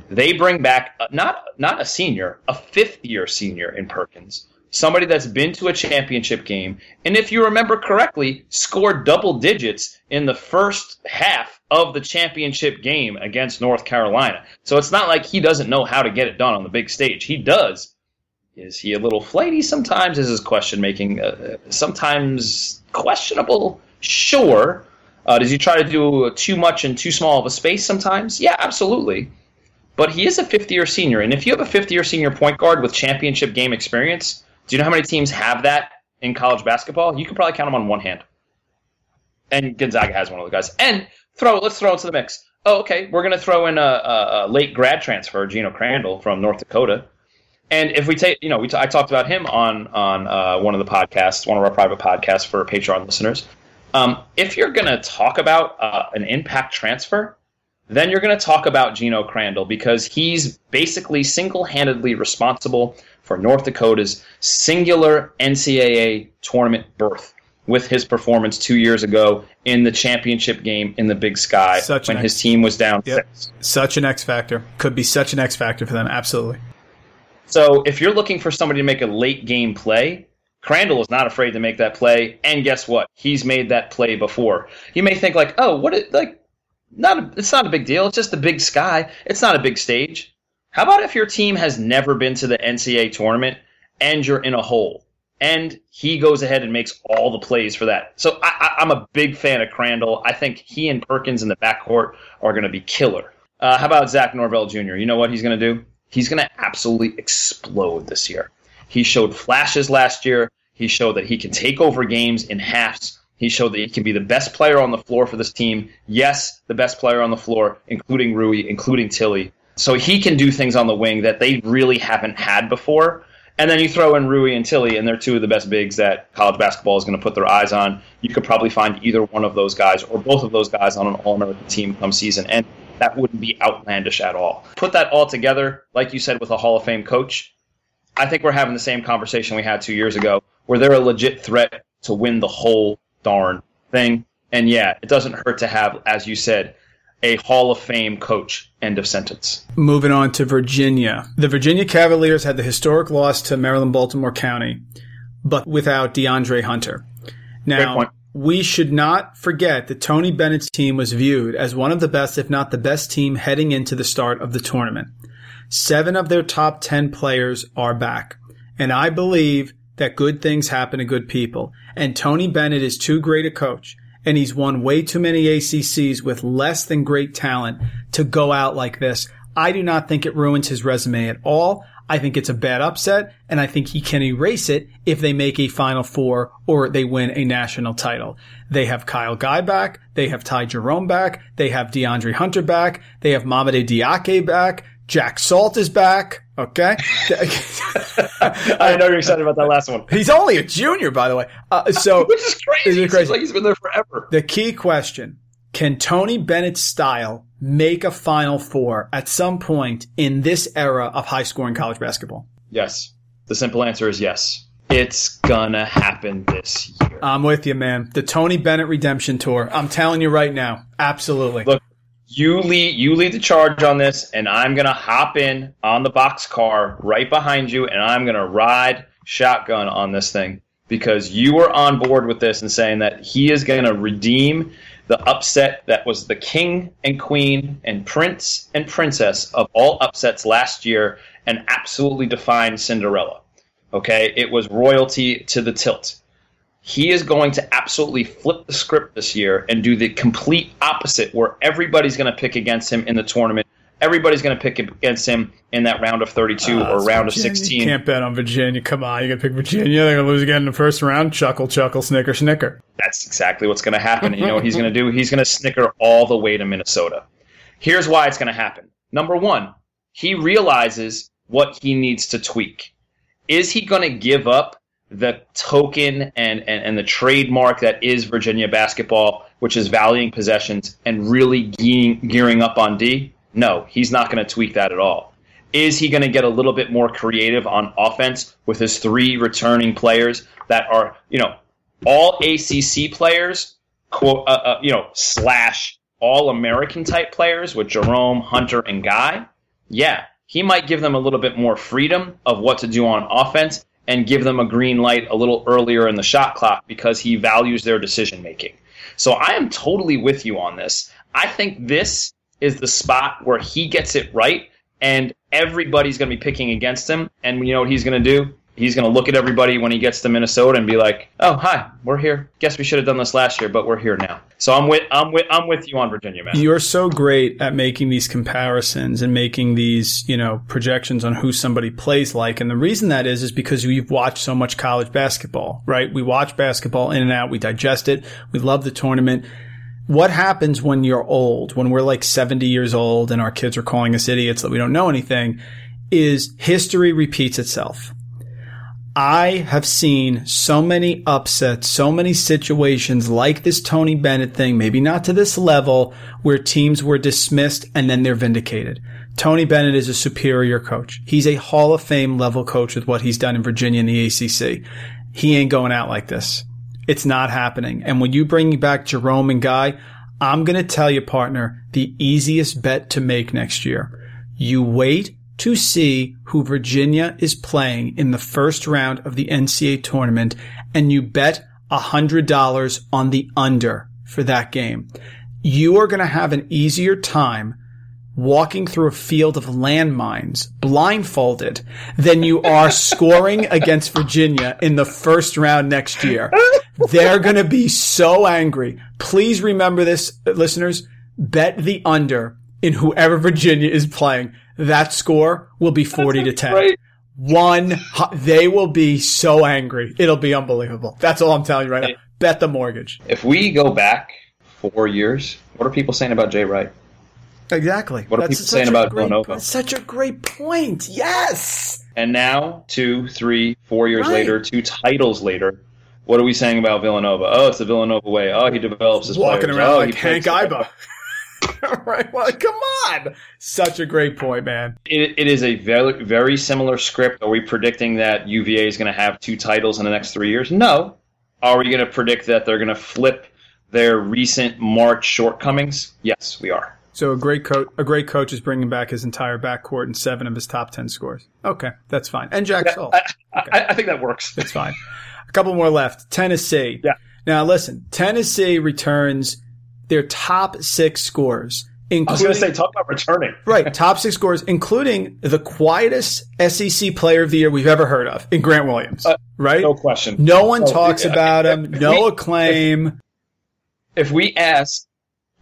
They bring back uh, not not a senior, a fifth year senior in Perkins, somebody that's been to a championship game, and if you remember correctly, scored double digits in the first half of the championship game against North Carolina. So it's not like he doesn't know how to get it done on the big stage. He does. Is he a little flighty sometimes? Is his question making uh, sometimes questionable? Sure. Uh, does he try to do too much in too small of a space sometimes? Yeah, absolutely. But he is a fifth year senior, and if you have a fifth year senior point guard with championship game experience, do you know how many teams have that in college basketball? You can probably count them on one hand. And Gonzaga has one of the guys. And throw let's throw into the mix. Oh, okay, we're going to throw in a, a, a, late grad transfer, Geno Crandall from North Dakota. And if we take, you know, we t- I talked about him on on uh, one of the podcasts, one of our private podcasts for Patreon listeners. Um, if you're going to talk about uh, an impact transfer, then you're going to talk about Geno Crandall because he's basically single handedly responsible for North Dakota's singular NCAA tournament berth with his performance two years ago in the championship game in the Big Sky such when his team was down yep. six. Such an X factor. Could be such an X factor for them. Absolutely. So if you're looking for somebody to make a late game play, Crandall is not afraid to make that play. And guess what? He's made that play before. You may think like, oh, what? It, like, not a, it's not a big deal. It's just the Big Sky. It's not a big stage. How about if your team has never been to the NCAA tournament and you're in a hole? And he goes ahead and makes all the plays for that. So I, am a big fan of Crandall. I think he and Perkins in the backcourt are going to be killer. Uh, how about Zach Norvell Jr.? You know what he's going to do? He's going to absolutely explode this year. He showed flashes last year. He showed that he can take over games in halves. He showed that he can be the best player on the floor for this team. Yes, the best player on the floor, including Rui, including Tillie. So he can do things on the wing that they really haven't had before. And then you throw in Rui and Tillie, and they're two of the best bigs that college basketball is going to put their eyes on. You could probably find either one of those guys or both of those guys on an All American team come season, and that wouldn't be outlandish at all. Put that all together, like you said, with a Hall of Fame coach. I think we're having the same conversation we had two years ago, where they're a legit threat to win the whole darn thing. And yeah, it doesn't hurt to have, as you said, a Hall of Fame coach. End of sentence. Moving on to Virginia. The Virginia Cavaliers had the historic loss to Maryland Baltimore County, but without DeAndre Hunter. Now, we should not forget that Tony Bennett's team was viewed as one of the best, if not the best team heading into the start of the tournament. Seven of their top 10 players are back. And I believe that good things happen to good people. And Tony Bennett is too great a coach and he's won way too many ACCs with less than great talent to go out like this. I do not think it ruins his resume at all. I think it's a bad upset, and I think he can erase it if they make a Final Four or they win a national title. They have Kyle Guy back. They have Ty Jerome back. They have DeAndre Hunter back. They have Mamadi Diakite back. Jack Salt is back. Okay. I know you're excited about that last one. He's only a junior, by the way. Uh, so, which is crazy. crazy. like he's been there forever. The key question: Can Tony Bennett's style make a Final Four at some point in this era of high-scoring college basketball? Yes. The simple answer is yes. It's gonna happen this year. I'm with you, man. The Tony Bennett redemption tour. I'm telling you right now. Absolutely. Look, you lead you lead the charge on this and i'm to hop in on the box car right behind you and i'm to ride shotgun on this thing because you were on board with this and saying that he is to redeem the upset that was the king and queen and prince and princess of all upsets last year and absolutely defined cinderella okay it was royalty to the tilt he is going to absolutely flip the script this year and do the complete opposite, where everybody's going to pick against him in the tournament. Everybody's going to pick against him in that round of 32 uh, or round Virginia. of 16. You can't bet on Virginia. Come on, you got to pick Virginia. They're going to lose again in the first round. Chuckle, chuckle, snicker, snicker. That's exactly what's going to happen. you know what he's going to do? He's going to snicker all the way to Minnesota. Here's why it's going to happen. Number one, he realizes what he needs to tweak. Is he going to give up the token and, and, and the trademark that is Virginia basketball, which is valuing possessions and really gearing, gearing up on D? No, he's not going to tweak that at all. Is he going to get a little bit more creative on offense with his three returning players that are, you know, all ACC players, quote, uh, uh, you know, slash all American type players with Jerome, Hunter, and Guy? Yeah, he might give them a little bit more freedom of what to do on offense and give them a green light a little earlier in the shot clock because he values their decision making. So I am totally with you on this. I think this is the spot where he gets it right and everybody's going to be picking against him. And you know what he's going to do? He's going to look at everybody when he gets to Minnesota and be like, "Oh, hi, we're here. Guess we should have done this last year, but we're here now." So I'm with I'm with I'm with you on Virginia, man. You're so great at making these comparisons and making these, you know, projections on who somebody plays like. And the reason that is is because we've watched so much college basketball, right? We watch basketball in and out, we digest it, we love the tournament what happens when you're old, when we're like 70 years old and our kids are calling us idiots that we don't know anything, is history repeats itself. I have seen so many upsets, so many situations like this Tony Bennett thing, maybe not to this level, where teams were dismissed and then they're vindicated. Tony Bennett is a superior coach. He's a Hall of Fame level coach with what he's done in Virginia and the ACC. He ain't going out like this. It's not happening. And when you bring back Jerome and Guy, I'm going to tell you, partner, the easiest bet to make next year. You wait to see who Virginia is playing in the first round of the NCAA tournament and you bet $100 on the under for that game. You are going to have an easier time walking through a field of landmines blindfolded than you are scoring against Virginia in the first round next year. They're going to be so angry. Please remember this, listeners. Bet the under in whoever Virginia is playing. That score will be 40 to 10. Great. One, they will be so angry. It'll be unbelievable. That's all I'm telling you right now. Bet the mortgage. If we go back four years, what are people saying about Jay Wright? Exactly. What are That's people saying about great, Villanova? Such a great point. Yes. And now, two, three, four years right. later, two titles later, what are we saying about Villanova? Oh, it's the Villanova way. Oh, he develops his walking players. around oh, like Hank Iba. right? Well, come on. Such a great point, man. It, it is a very, very similar script. Are we predicting that UVA is going to have two titles in the next three years? No. Are we going to predict that they're going to flip their recent March shortcomings? Yes, we are. So a great coach, a great coach is bringing back his entire backcourt and seven of his top ten scores. Okay, that's fine. And Jack yeah, Salt. I, okay. I, I, think that works. It's fine. A couple more left. Tennessee. Yeah. Now listen, Tennessee returns their top six scores. Including, I was going to say, talk about returning. right, top six scores, including the quietest SEC player of the year we've ever heard of in Grant Williams. Uh, right? No question. No one oh, talks yeah, about him. No we, acclaim. If, if we ask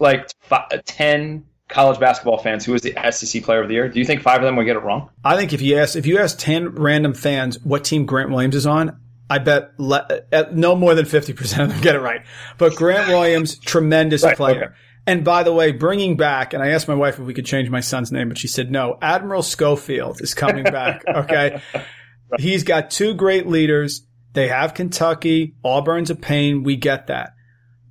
like five, 10 college basketball fans who is the SEC player of the year, do you think five of them would get it wrong? I think if you ask if you ask 10 random fans what team Grant Williams is on, I bet le- no more than 50% of them get it right. But Grant Williams, tremendous right, player. Okay. And by the way, bringing back, and I asked my wife if we could change my son's name, but she said no. Admiral Schofield is coming back. Okay. He's got two great leaders. They have Kentucky. Auburn's a pain. We get that.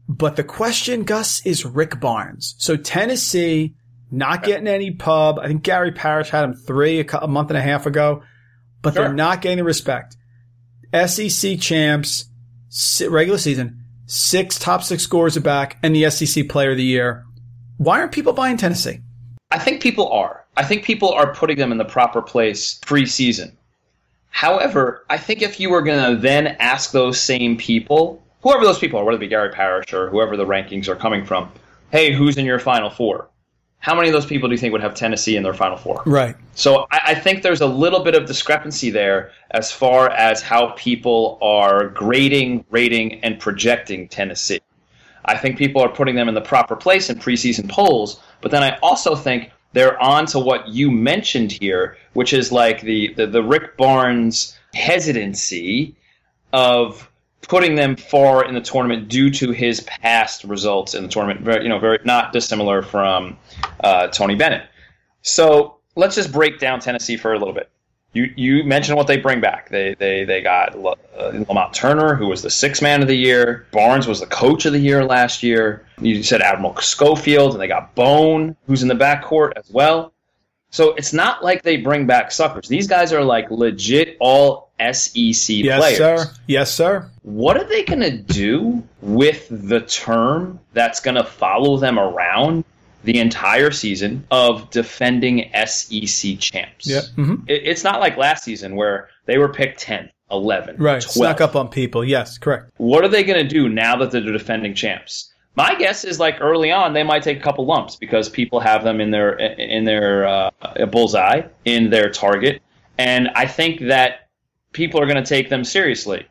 But the question, Gus, is Rick Barnes. So Tennessee not getting any pub. I think Gary Parrish had him three a, a month and a half ago, but sure. they're not getting the respect. SEC champs, regular season, six top six scores are back, and the SEC player of the year. Why aren't people buying Tennessee? I think people are. I think people are putting them in the proper place preseason. However, I think if you were going to then ask those same people whoever those people are, whether it be Gary Parrish or whoever the rankings are coming from, hey, who's in your Final Four? How many of those people do you think would have Tennessee in their Final Four? Right. So I, I think there's a little bit of discrepancy there as far as how people are grading, rating, and projecting Tennessee. I think people are putting them in the proper place in preseason polls, but then I also think they're on to what you mentioned here, which is like the, the, the Rick Barnes hesitancy of putting them far in the tournament due to his past results in the tournament. Very, you know, very not dissimilar from uh, Tony Bennett. So let's just break down Tennessee for a little bit. You you mentioned what they bring back. They they they got uh, Lamont Turner, who was the sixth man of the year. Barnes was the coach of the year last year. You said Admiral Schofield, and they got Bone, who's in the backcourt as well. So it's not like they bring back suckers. These guys are like legit all SEC Yes, players. Yes, sir. Yes, sir. What are they going to do with the term that's going to follow them around the entire season of defending SEC champs? Yeah. hmm It, it's not like last season where they were picked 10th, 11, Right. 12th. Snuck up on people. Yes, correct. What are they going to do now that they're defending champs? My guess is like early on they might take a couple lumps because people have them in their in their uh, bullseye in their target, and I think that people are going to take them seriously.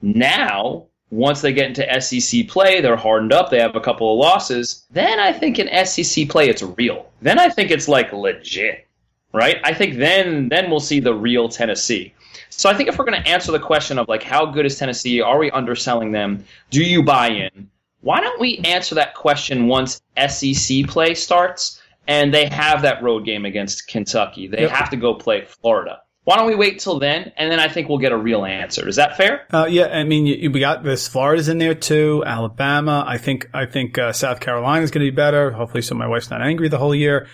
Now, once they get into SEC play, they're hardened up. They have a couple of losses. Then I think in SEC play it's real. Then I think it's like legit, right? I think then then we'll see the real Tennessee. So I think if we're going to answer the question of like how good is Tennessee, are we underselling them? Do you buy in? Why don't we answer that question once SEC play starts and they have that road game against Kentucky? They Yep. have to go play Florida. Why don't we wait till then, and then I think we'll get a real answer. Is that fair? Uh, yeah, I mean, you, we got this. Florida's in there too. Alabama. I think. I think uh, South Carolina's going to be better. Hopefully, so my wife's not angry the whole year.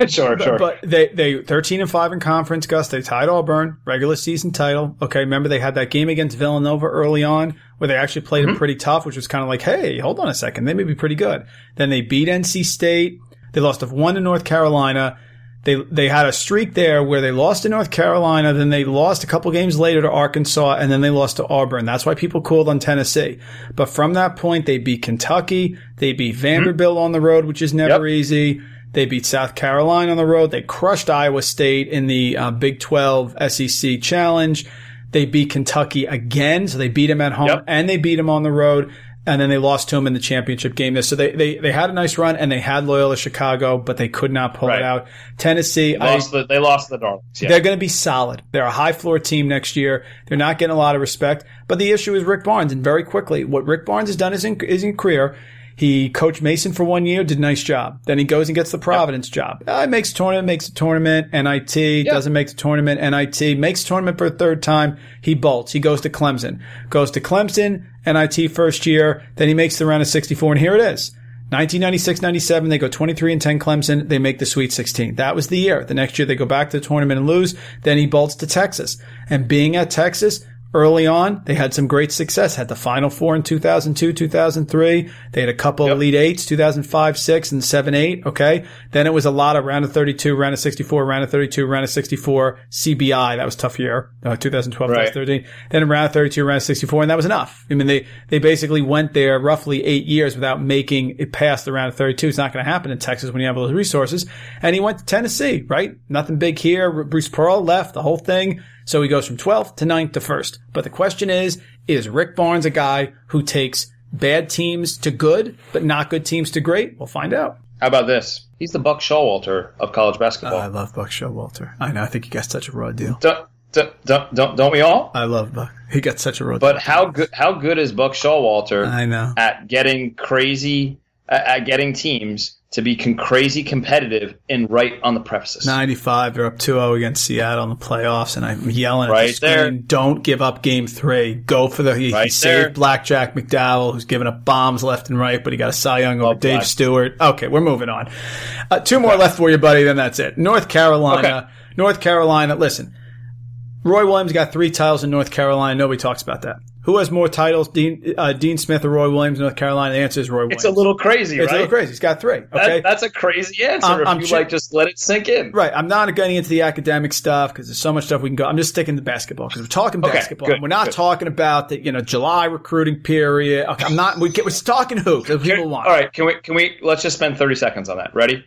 sure, But, but they they thirteen and five in conference. Gus, they tied Auburn, regular season title. Okay, remember they had that game against Villanova early on where they actually played mm-hmm. them pretty tough, which was kind of like, hey, hold on a second, they may be pretty good. Then they beat NC State. They lost to one to North Carolina. They they had a streak there where they lost to North Carolina, then they lost a couple games later to Arkansas, and then they lost to Auburn. That's why people called on Tennessee. But from that point, they beat Kentucky, they beat mm-hmm. Vanderbilt on the road, which is never Yep. easy. They beat South Carolina on the road. They crushed Iowa State in the uh, Big 12 SEC Challenge. They beat Kentucky again, so they beat them at home Yep. and they beat them on the road. And then they lost to them in the championship game. So they, they, they had a nice run and they had Loyola Chicago, but they could not pull it out. Tennessee, I, Lost the, they lost the Darlings. Yeah. they're going to be solid. They're a high floor team next year. They're not getting a lot of respect. But the issue is Rick Barnes. And very quickly, what Rick Barnes has done is in, is in career. He coached Mason for one year, did a nice job. Then he goes and gets the Providence job. Uh, makes a tournament, makes a tournament, NIT, doesn't make the tournament, NIT, makes a tournament for a third time. He bolts. He goes to Clemson. Goes to Clemson, NIT first year. Then he makes the round of 64, and here it is. 1996-97, they go 23 and 10 Clemson. They make the Sweet 16. That was the year. The next year they go back to the tournament and lose. Then he bolts to Texas. And being at Texas, early on, they had some great success. Had the Final Four in 2002, 2003. They had a couple Yep. Elite Eights, 2005, 6, and 7, 8. Okay. Then it was a lot of round of 32, round of 64, round of 32, round of 64, CBI. That was tough year. Uh, 2012, Right. 2013. Then round of 32, round of 64, and that was enough. I mean, they, they basically went there roughly eight years without making it past the round of 32. It's not going to happen in Texas when you have all those resources. And he went to Tennessee, right? Nothing big here. Bruce Pearl left the whole thing. So he goes from 12th to 9th to 1st. But the question is, is Rick Barnes a guy who takes bad teams to good, but not good teams to great? We'll find out. How about this? He's the Buck Showalter of college basketball. I love Buck Showalter. I know. I think he got such a raw deal. don't, don't, don't, don't, don't we all? I love Buck. He got such a raw But deal. how good? How good is Buck Showalter I know. at getting crazy at, at getting teams to be con- crazy competitive and right on the premises? 95, they're up 2-0 against Seattle in the playoffs, and I'm yelling at Right the screen, there. don't give up game three. Go for the, he, he Right saved there. Blackjack McDowell, who's giving up bombs left and right, but he got a Cy Young over Love Dave Black. Stewart. Okay, we're moving on. Uh, two more left for you, buddy, then that's it. North Carolina. North Carolina, listen, Roy Williams got three titles in North Carolina. Nobody talks about that. Who has more titles, Dean, uh, Dean Smith or Roy Williams North Carolina? The answer is Roy Williams. It's a little crazy, It's right? a little crazy. He's got three. That- Okay. that's a crazy answer. I'm- if I'm you sure- like, just let it sink in. Right. I'm not getting into the academic stuff because there's so much stuff we can go. I'm just sticking to basketball because we're talking Okay, basketball. good, we're not good. talking about the, you know, July recruiting period. Okay. I'm not, we get, we're talking hoops. People want. All right, can we can we let's just spend thirty seconds on that. Ready?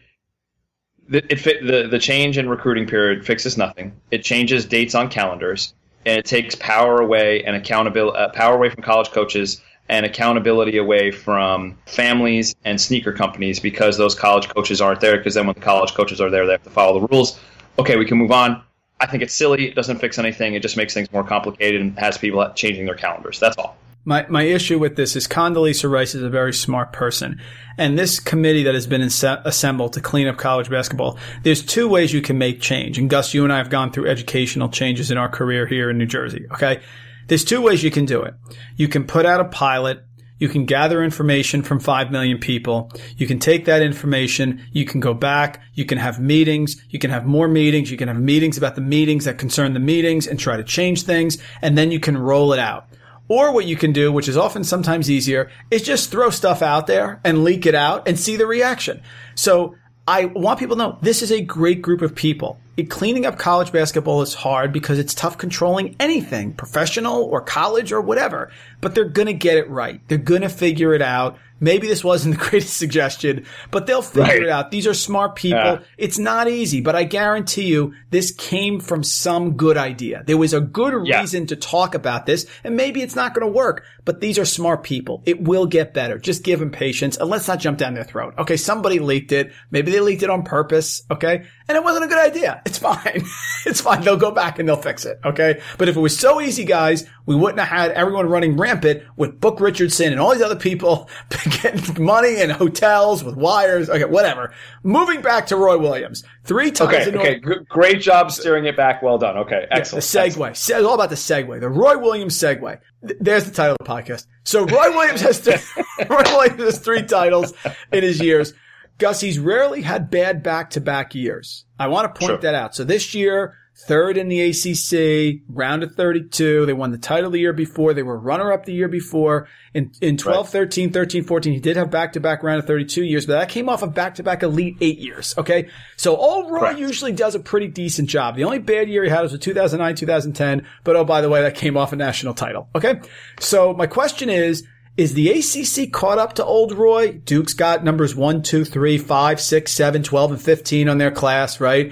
The, it fit, the the change in recruiting period fixes nothing. It changes dates on calendars, and it takes power away and accountability uh, power away from college coaches and accountability away from families and sneaker companies because those college coaches aren't there. Because then when the college coaches are there, they have to follow the rules. Okay, we can move on. I think it's silly. It doesn't fix anything. It just makes things more complicated and has people changing their calendars. That's all. My my issue with this is Condoleezza Rice is a very smart person, and this committee that has been inse- assembled to clean up college basketball. There's two ways you can make change, and Gus, you and I have gone through educational changes in our career here in New Jersey. Okay, there's two ways you can do it. You can put out a pilot. You can gather information from 5 million people. You can take that information. You can go back. You can have meetings. You can have more meetings. You can have meetings about the meetings that concern the meetings and try to change things. And then you can roll it out. Or what you can do, which is often sometimes easier, is just throw stuff out there and leak it out and see the reaction. So I want people to know this is a great group of people. It, cleaning up college basketball is hard because it's tough controlling anything, professional or college or whatever, but they're going to get it right. They're going to figure it out. Maybe this wasn't the greatest suggestion, but they'll figure Right. it out. These are smart people. Yeah. It's not easy, but I guarantee you this came from some good idea. There was a good Yeah. reason to talk about this, and maybe it's not going to work, but these are smart people. It will get better. Just give them patience and let's not jump down their throat. Okay, somebody leaked it. Maybe they leaked it on purpose. Okay, and it wasn't a good idea. It's fine. it's fine. They'll go back and they'll fix it. Okay, but if it was so easy, guys, we wouldn't have had everyone running rampant with Book Richardson and all these other people getting money in hotels with wires. Okay, whatever. Moving back to Roy Williams, three times Okay, in okay, G- great job steering it back. Well done. Okay, the excellent. segue. excellent. Se- all about the segue. The Roy Williams segue. Th- There's the title of the podcast. So Roy Williams has th- Roy Williams has three titles in his years. Gus, he's rarely had bad back-to-back years. I want to point Sure. that out. So this year, third in the ACC, round of 32. They won the title the year before. They were runner-up the year before. In, in 12, Right. 13, 13, 14, he did have back-to-back round of 32 years, but that came off of back-to-back elite eight years. Okay. So old Roy Correct. usually does a pretty decent job. The only bad year he had was with 2009, 2010. But oh, by the way, that came off a national title. Okay. So my question is, is the ACC caught up to old Roy? Duke's got numbers 1, 2, 3, 5, 6, 7, 12, and 15 on their class, right?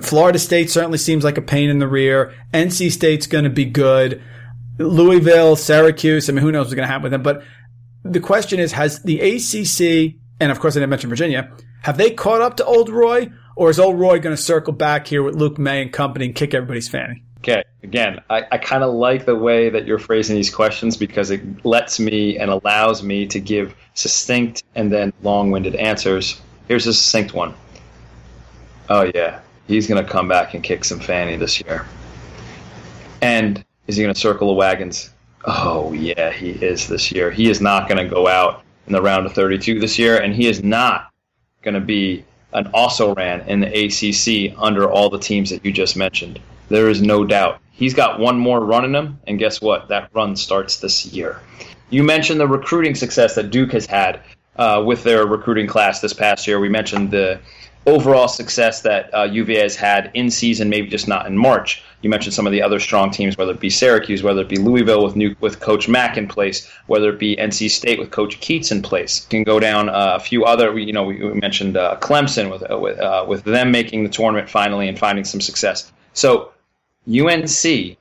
Florida State certainly seems like a pain in the rear. NC State's going to be good. Louisville, Syracuse. I mean, who knows what's going to happen with them? But the question is, has the ACC, and of course I didn't mention Virginia, have they caught up to old Roy? Or is old Roy going to circle back here with Luke Maye and company and kick everybody's fanny? Okay, again, I, I kind of like the way that you're phrasing these questions because it lets me and allows me to give succinct and then long winded answers. Here's a succinct one. Oh, yeah, he's going to come back and kick some fanny this year. And is he going to circle the wagons? Oh, yeah, he is this year. He is not going to go out in the round of 32 this year, and he is not going to be an also ran in the ACC under all the teams that you just mentioned. There is no doubt. He's got one more run in him, and guess what? That run starts this year. You mentioned the recruiting success that Duke has had uh, with their recruiting class this past year. We mentioned the overall success that uh, UVA has had in season, maybe just not in March. You mentioned some of the other strong teams, whether it be Syracuse, whether it be Louisville with new, with Coach Mack in place, whether it be NC State with Coach Keatts in place. You can go down uh, a few other. You know, we, mentioned uh, Clemson with uh, with uh, with them making the tournament finally and finding some success. So UNC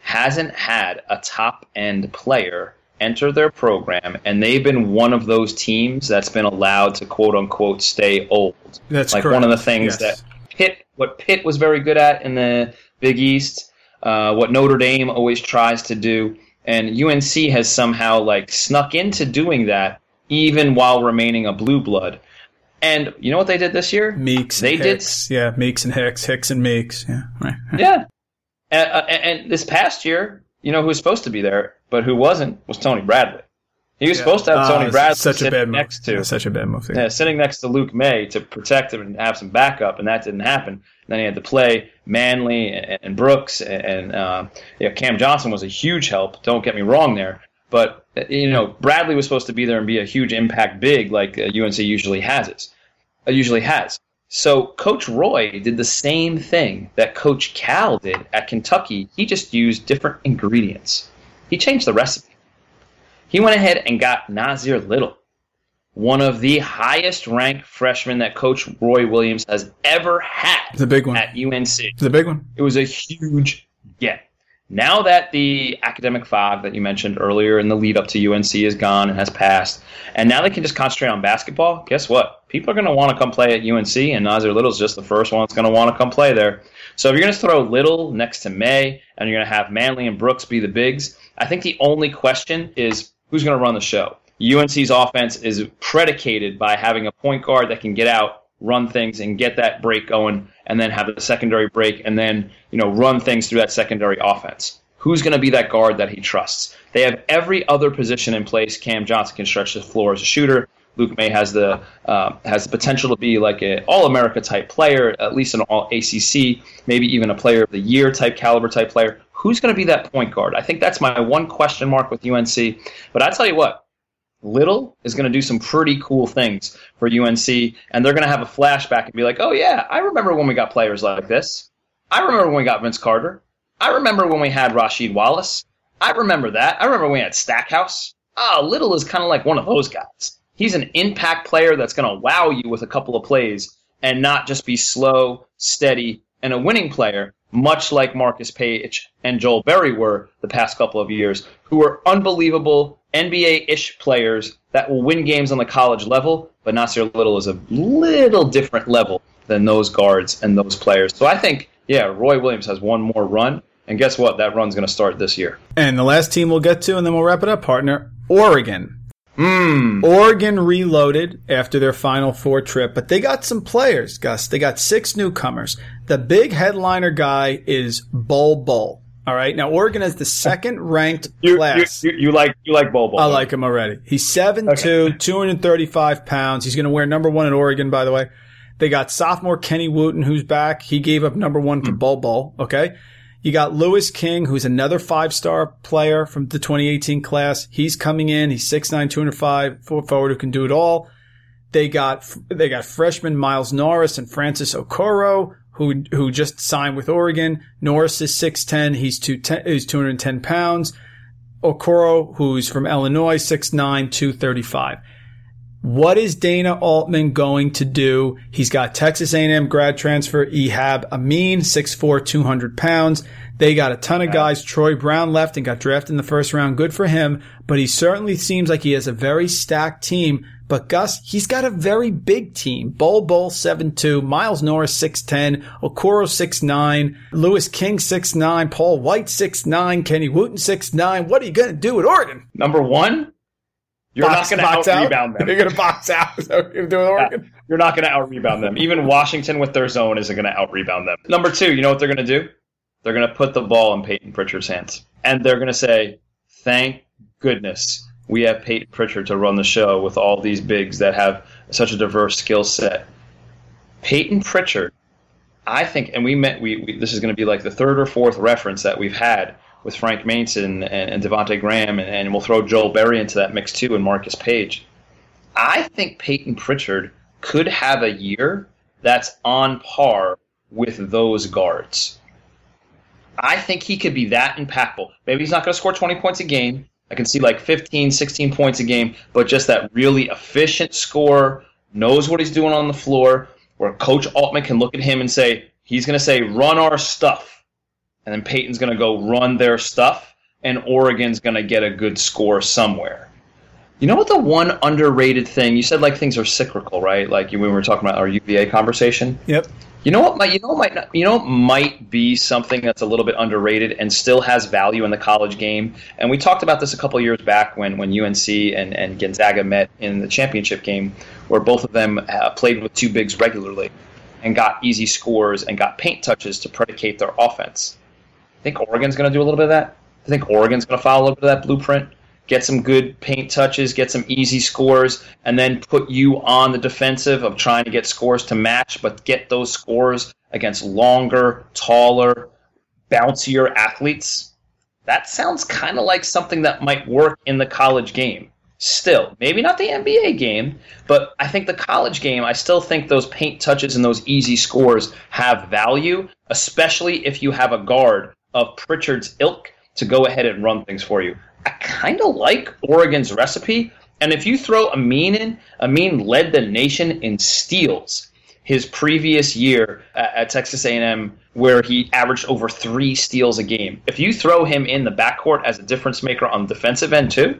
hasn't had a top end player enter their program, and they've been one of those teams that's been allowed to quote unquote stay old. That's like correct. one of the things Yes. that Pitt, what Pitt was very good at in the Big East, uh, what Notre Dame always tries to do, and UNC has somehow like snuck into doing that, even while remaining a blue blood. And you know what they did this year? Meeks. They and did Yeah, Meeks and Hicks. Hicks and Meeks. Yeah. Right. Yeah. And, uh, and this past year, you know who was supposed to be there, but who wasn't was Tony Bradley. He was supposed to have Ah, Tony Bradley Such a bad move. next to Yeah, such a bad move. yeah, sitting next to Luke Maye to protect him and have some backup, and that didn't happen. And then he had to play Manley and, and Brooks, and, uh, yeah, Cam Johnson was a huge help. Don't get me wrong there, but uh, you know Bradley was supposed to be there and be a huge impact big like uh, UNC usually has it, uh, Uh, usually has. So Coach Roy did the same thing that Coach Cal did at Kentucky. He just used different ingredients. He changed the recipe. He went ahead and got Nassir Little one of the highest ranked freshmen that Coach Roy Williams has ever had a big one. at UNC. A big one. It was a huge. Now that the academic fog that you mentioned earlier in the lead up to UNC is gone and has passed, and now they can just concentrate on basketball, guess what? People are going to want to come play at UNC, and Nassir Little's just the first one that's going to want to come play there. So if you're going to throw Little next to Maye, and you're going to have Manley and Brooks be the bigs, I think the only question is who's going to run the show. UNC's offense is predicated by having a point guard that can get out, run things, and get that break going, and then have a secondary break, and then you know run things through that secondary offense. Who's going to be that guard that he trusts? They have every other position in place. Cam Johnson can stretch the floor as a shooter. Luke Maye has the uh, has the potential to be like an All America type player, at least an All ACC, maybe even a Player of the Year type caliber type player. Who's going to be that point guard? I think that's my one question mark with UNC. But I tell you what, Little is going to do some pretty cool things for UNC, and they're going to have a flashback and be like, "Oh yeah, I remember when we got players like this. I remember when we got Vince Carter. I remember when we had Rasheed Wallace. I remember that. I remember when we had Stackhouse. Oh, Little is kind of like one of those guys." He's an impact player that's going to wow you with a couple of plays and not just be slow, steady, and a winning player, much like Marcus Paige and Joel Berry were the past couple of years, who were unbelievable NBA ish players that will win games on the college level, but Nassir Little is a little different level than those guards and those players. So I think, yeah, Roy Williams has one more run. And guess what? That run's going to start this year. And the last team we'll get to, and then we'll wrap it up, partner Oregon. Mm. Oregon reloaded after their Final Four trip, but they got some players, Gus. They got six newcomers. The big headliner guy is Bol Bol. All right. Now Oregon is the second ranked you, class. You, you, you, like you like Bol. I like him already. He's 7'2", okay. 235 pounds. He's going to wear number one in Oregon, by the way. They got sophomore Kenny Wooten, who's back. He gave up number one for mm. Bol. Okay. You got Louis King, who's another five star player from the 2018 class. He's coming in. He's 6'9", 205 forward who can do it all. They got, they got freshman Miles Norris and Francis Okoro, who, who just signed with Oregon. Norris is 6'10". He's two, he's 210 pounds. Okoro, who's from Illinois, 6'9", 235. What is Dana Altman going to do? He's got Texas A&M grad transfer Ehab Amin, 6'4", 200 pounds. They got a ton of guys. Troy Brown left and got drafted in the first round. Good for him. But he certainly seems like he has a very stacked team. But Gus, he's got a very big team. Bol Bol 7'2", Miles Norris 6'10", Okoro 6'9", Louis King 6'9", Paul White 6'9", Kenny Wooten 6'9". What are you going to do at Oregon? Number one, you're box, not going to out rebound them. You're going to box out. You're doing Oregon. Yeah, you're not going to out rebound them. Even Washington with their zone isn't going to out rebound them. Number two, you know what they're going to do? They're going to put the ball in Payton Pritchard's hands, and they're going to say, "Thank goodness we have Payton Pritchard to run the show with all these bigs that have such a diverse skill set." Payton Pritchard, I think, and we met. We, we this is going to be like the third or fourth reference that we've had with Frank Mason and, and Devonte Graham, and, and we'll throw Joel Berry into that mix too, and Marcus Paige. I think Payton Pritchard could have a year that's on par with those guards. I think he could be that impactful. Maybe he's not going to score 20 points a game. I can see like 15, 16 points a game, but just that really efficient score, knows what he's doing on the floor, where Coach Altman can look at him and say, he's going to say, run our stuff and then Payton's going to go run their stuff, and Oregon's going to get a good score somewhere. You know what the one underrated thing you said like things are cyclical, right? Like when we were talking about our UVA conversation. Yep. You know what might you know might not, you know might be something that's a little bit underrated and still has value in the college game. And we talked about this a couple years back when when UNC and and Gonzaga met in the championship game, where both of them uh, played with two bigs regularly, and got easy scores and got paint touches to predicate their offense I think Oregon's going to do a little bit of that. I think Oregon's going to follow a little bit of that blueprint, get some good paint touches, get some easy scores, and then put you on the defensive of trying to get scores to match, but get those scores against longer, taller, bouncier athletes. That sounds kind of like something that might work in the college game. Still, maybe not the NBA game, but I think the college game, I still think those paint touches and those easy scores have value, especially if you have a guard of Pritchard's ilk to go ahead and run things for you. Kind of like Oregon's recipe. And if you throw Amin in, Amin led the nation in steals his previous year at Texas A&M, where he averaged over three steals a game. If you throw him in the backcourt as a difference maker on defensive end too,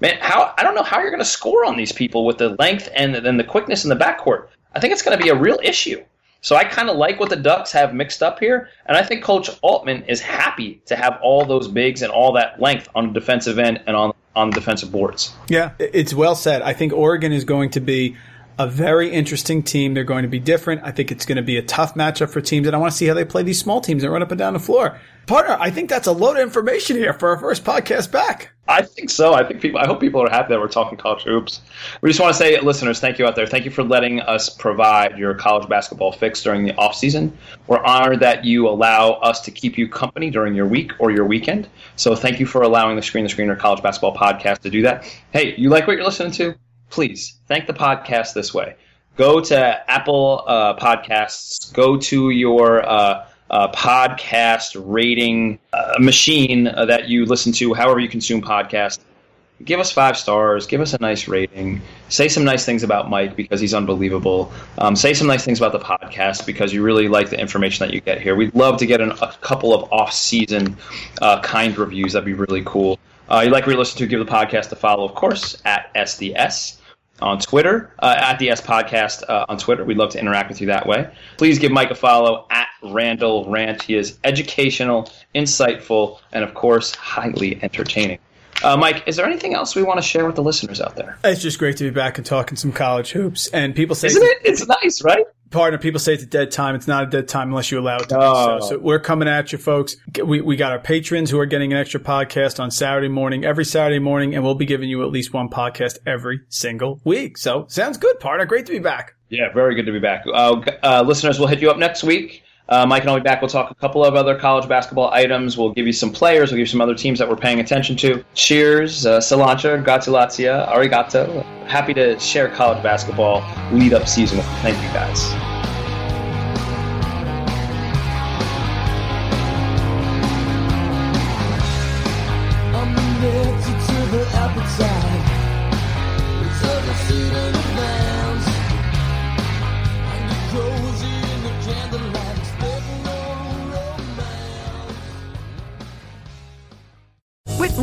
man, how I don't know how you're going to score on these people with the length and then the quickness in the backcourt. I think it's going to be a real issue. So I kind of like what the Ducks have mixed up here, and I think Coach Altman is happy to have all those bigs and all that length on the defensive end and on on the defensive boards. Yeah, it's well said. I think Oregon is going to be a very interesting team. They're going to be different. I think it's going to be a tough matchup for teams, and I want to see how they play these small teams that run up and down the floor. Partner, I think that's a load of information here for our first podcast back. I think so. I think people. I hope people are happy that we're talking college hoops. We just want to say, listeners, thank you out there. Thank you for letting us provide your college basketball fix during the off season. We're honored that you allow us to keep you company during your week or your weekend. So thank you for allowing the Screen the Screener College Basketball Podcast to do that. Hey, you like what you're listening to? Please thank the podcast this way. Go to Apple uh, Podcasts. Go to your uh, uh, podcast rating uh, machine uh, that you listen to, however you consume podcasts. Give us five stars. Give us a nice rating. Say some nice things about Mike because he's unbelievable. Um, say some nice things about the podcast because you really like the information that you get here. We'd love to get an, a couple of off-season uh, kind reviews. That'd be really cool. Uh, you like what you listen to, give the podcast a follow, of course, at SDS on Twitter, uh, at the S Podcast uh, on Twitter. We'd love to interact with you that way. Please give Mike a follow at Randall Rant. He is educational, insightful, and of course, highly entertaining. Uh, Mike, is there anything else we want to share with the listeners out there? It's just great to be back and talking some college hoops. And people say, Isn't it? It's nice, right? Partner, people say it's a dead time. It's not a dead time unless you allow it to Oh. be so. So we're coming at you, folks. We, we got our patrons who are getting an extra podcast on Saturday morning, every Saturday morning, and we'll be giving you at least one podcast every single week. So sounds good, partner. Great to be back. Yeah, very good to be back. Uh, uh, listeners, we'll hit you up next week. Uh, Mike and I'll be back. We'll talk a couple of other college basketball items. We'll give you some players. We'll give you some other teams that we're paying attention to. Cheers, uh, cilantro, gratulatia, arigato. Happy to share college basketball lead up season. Thank you guys.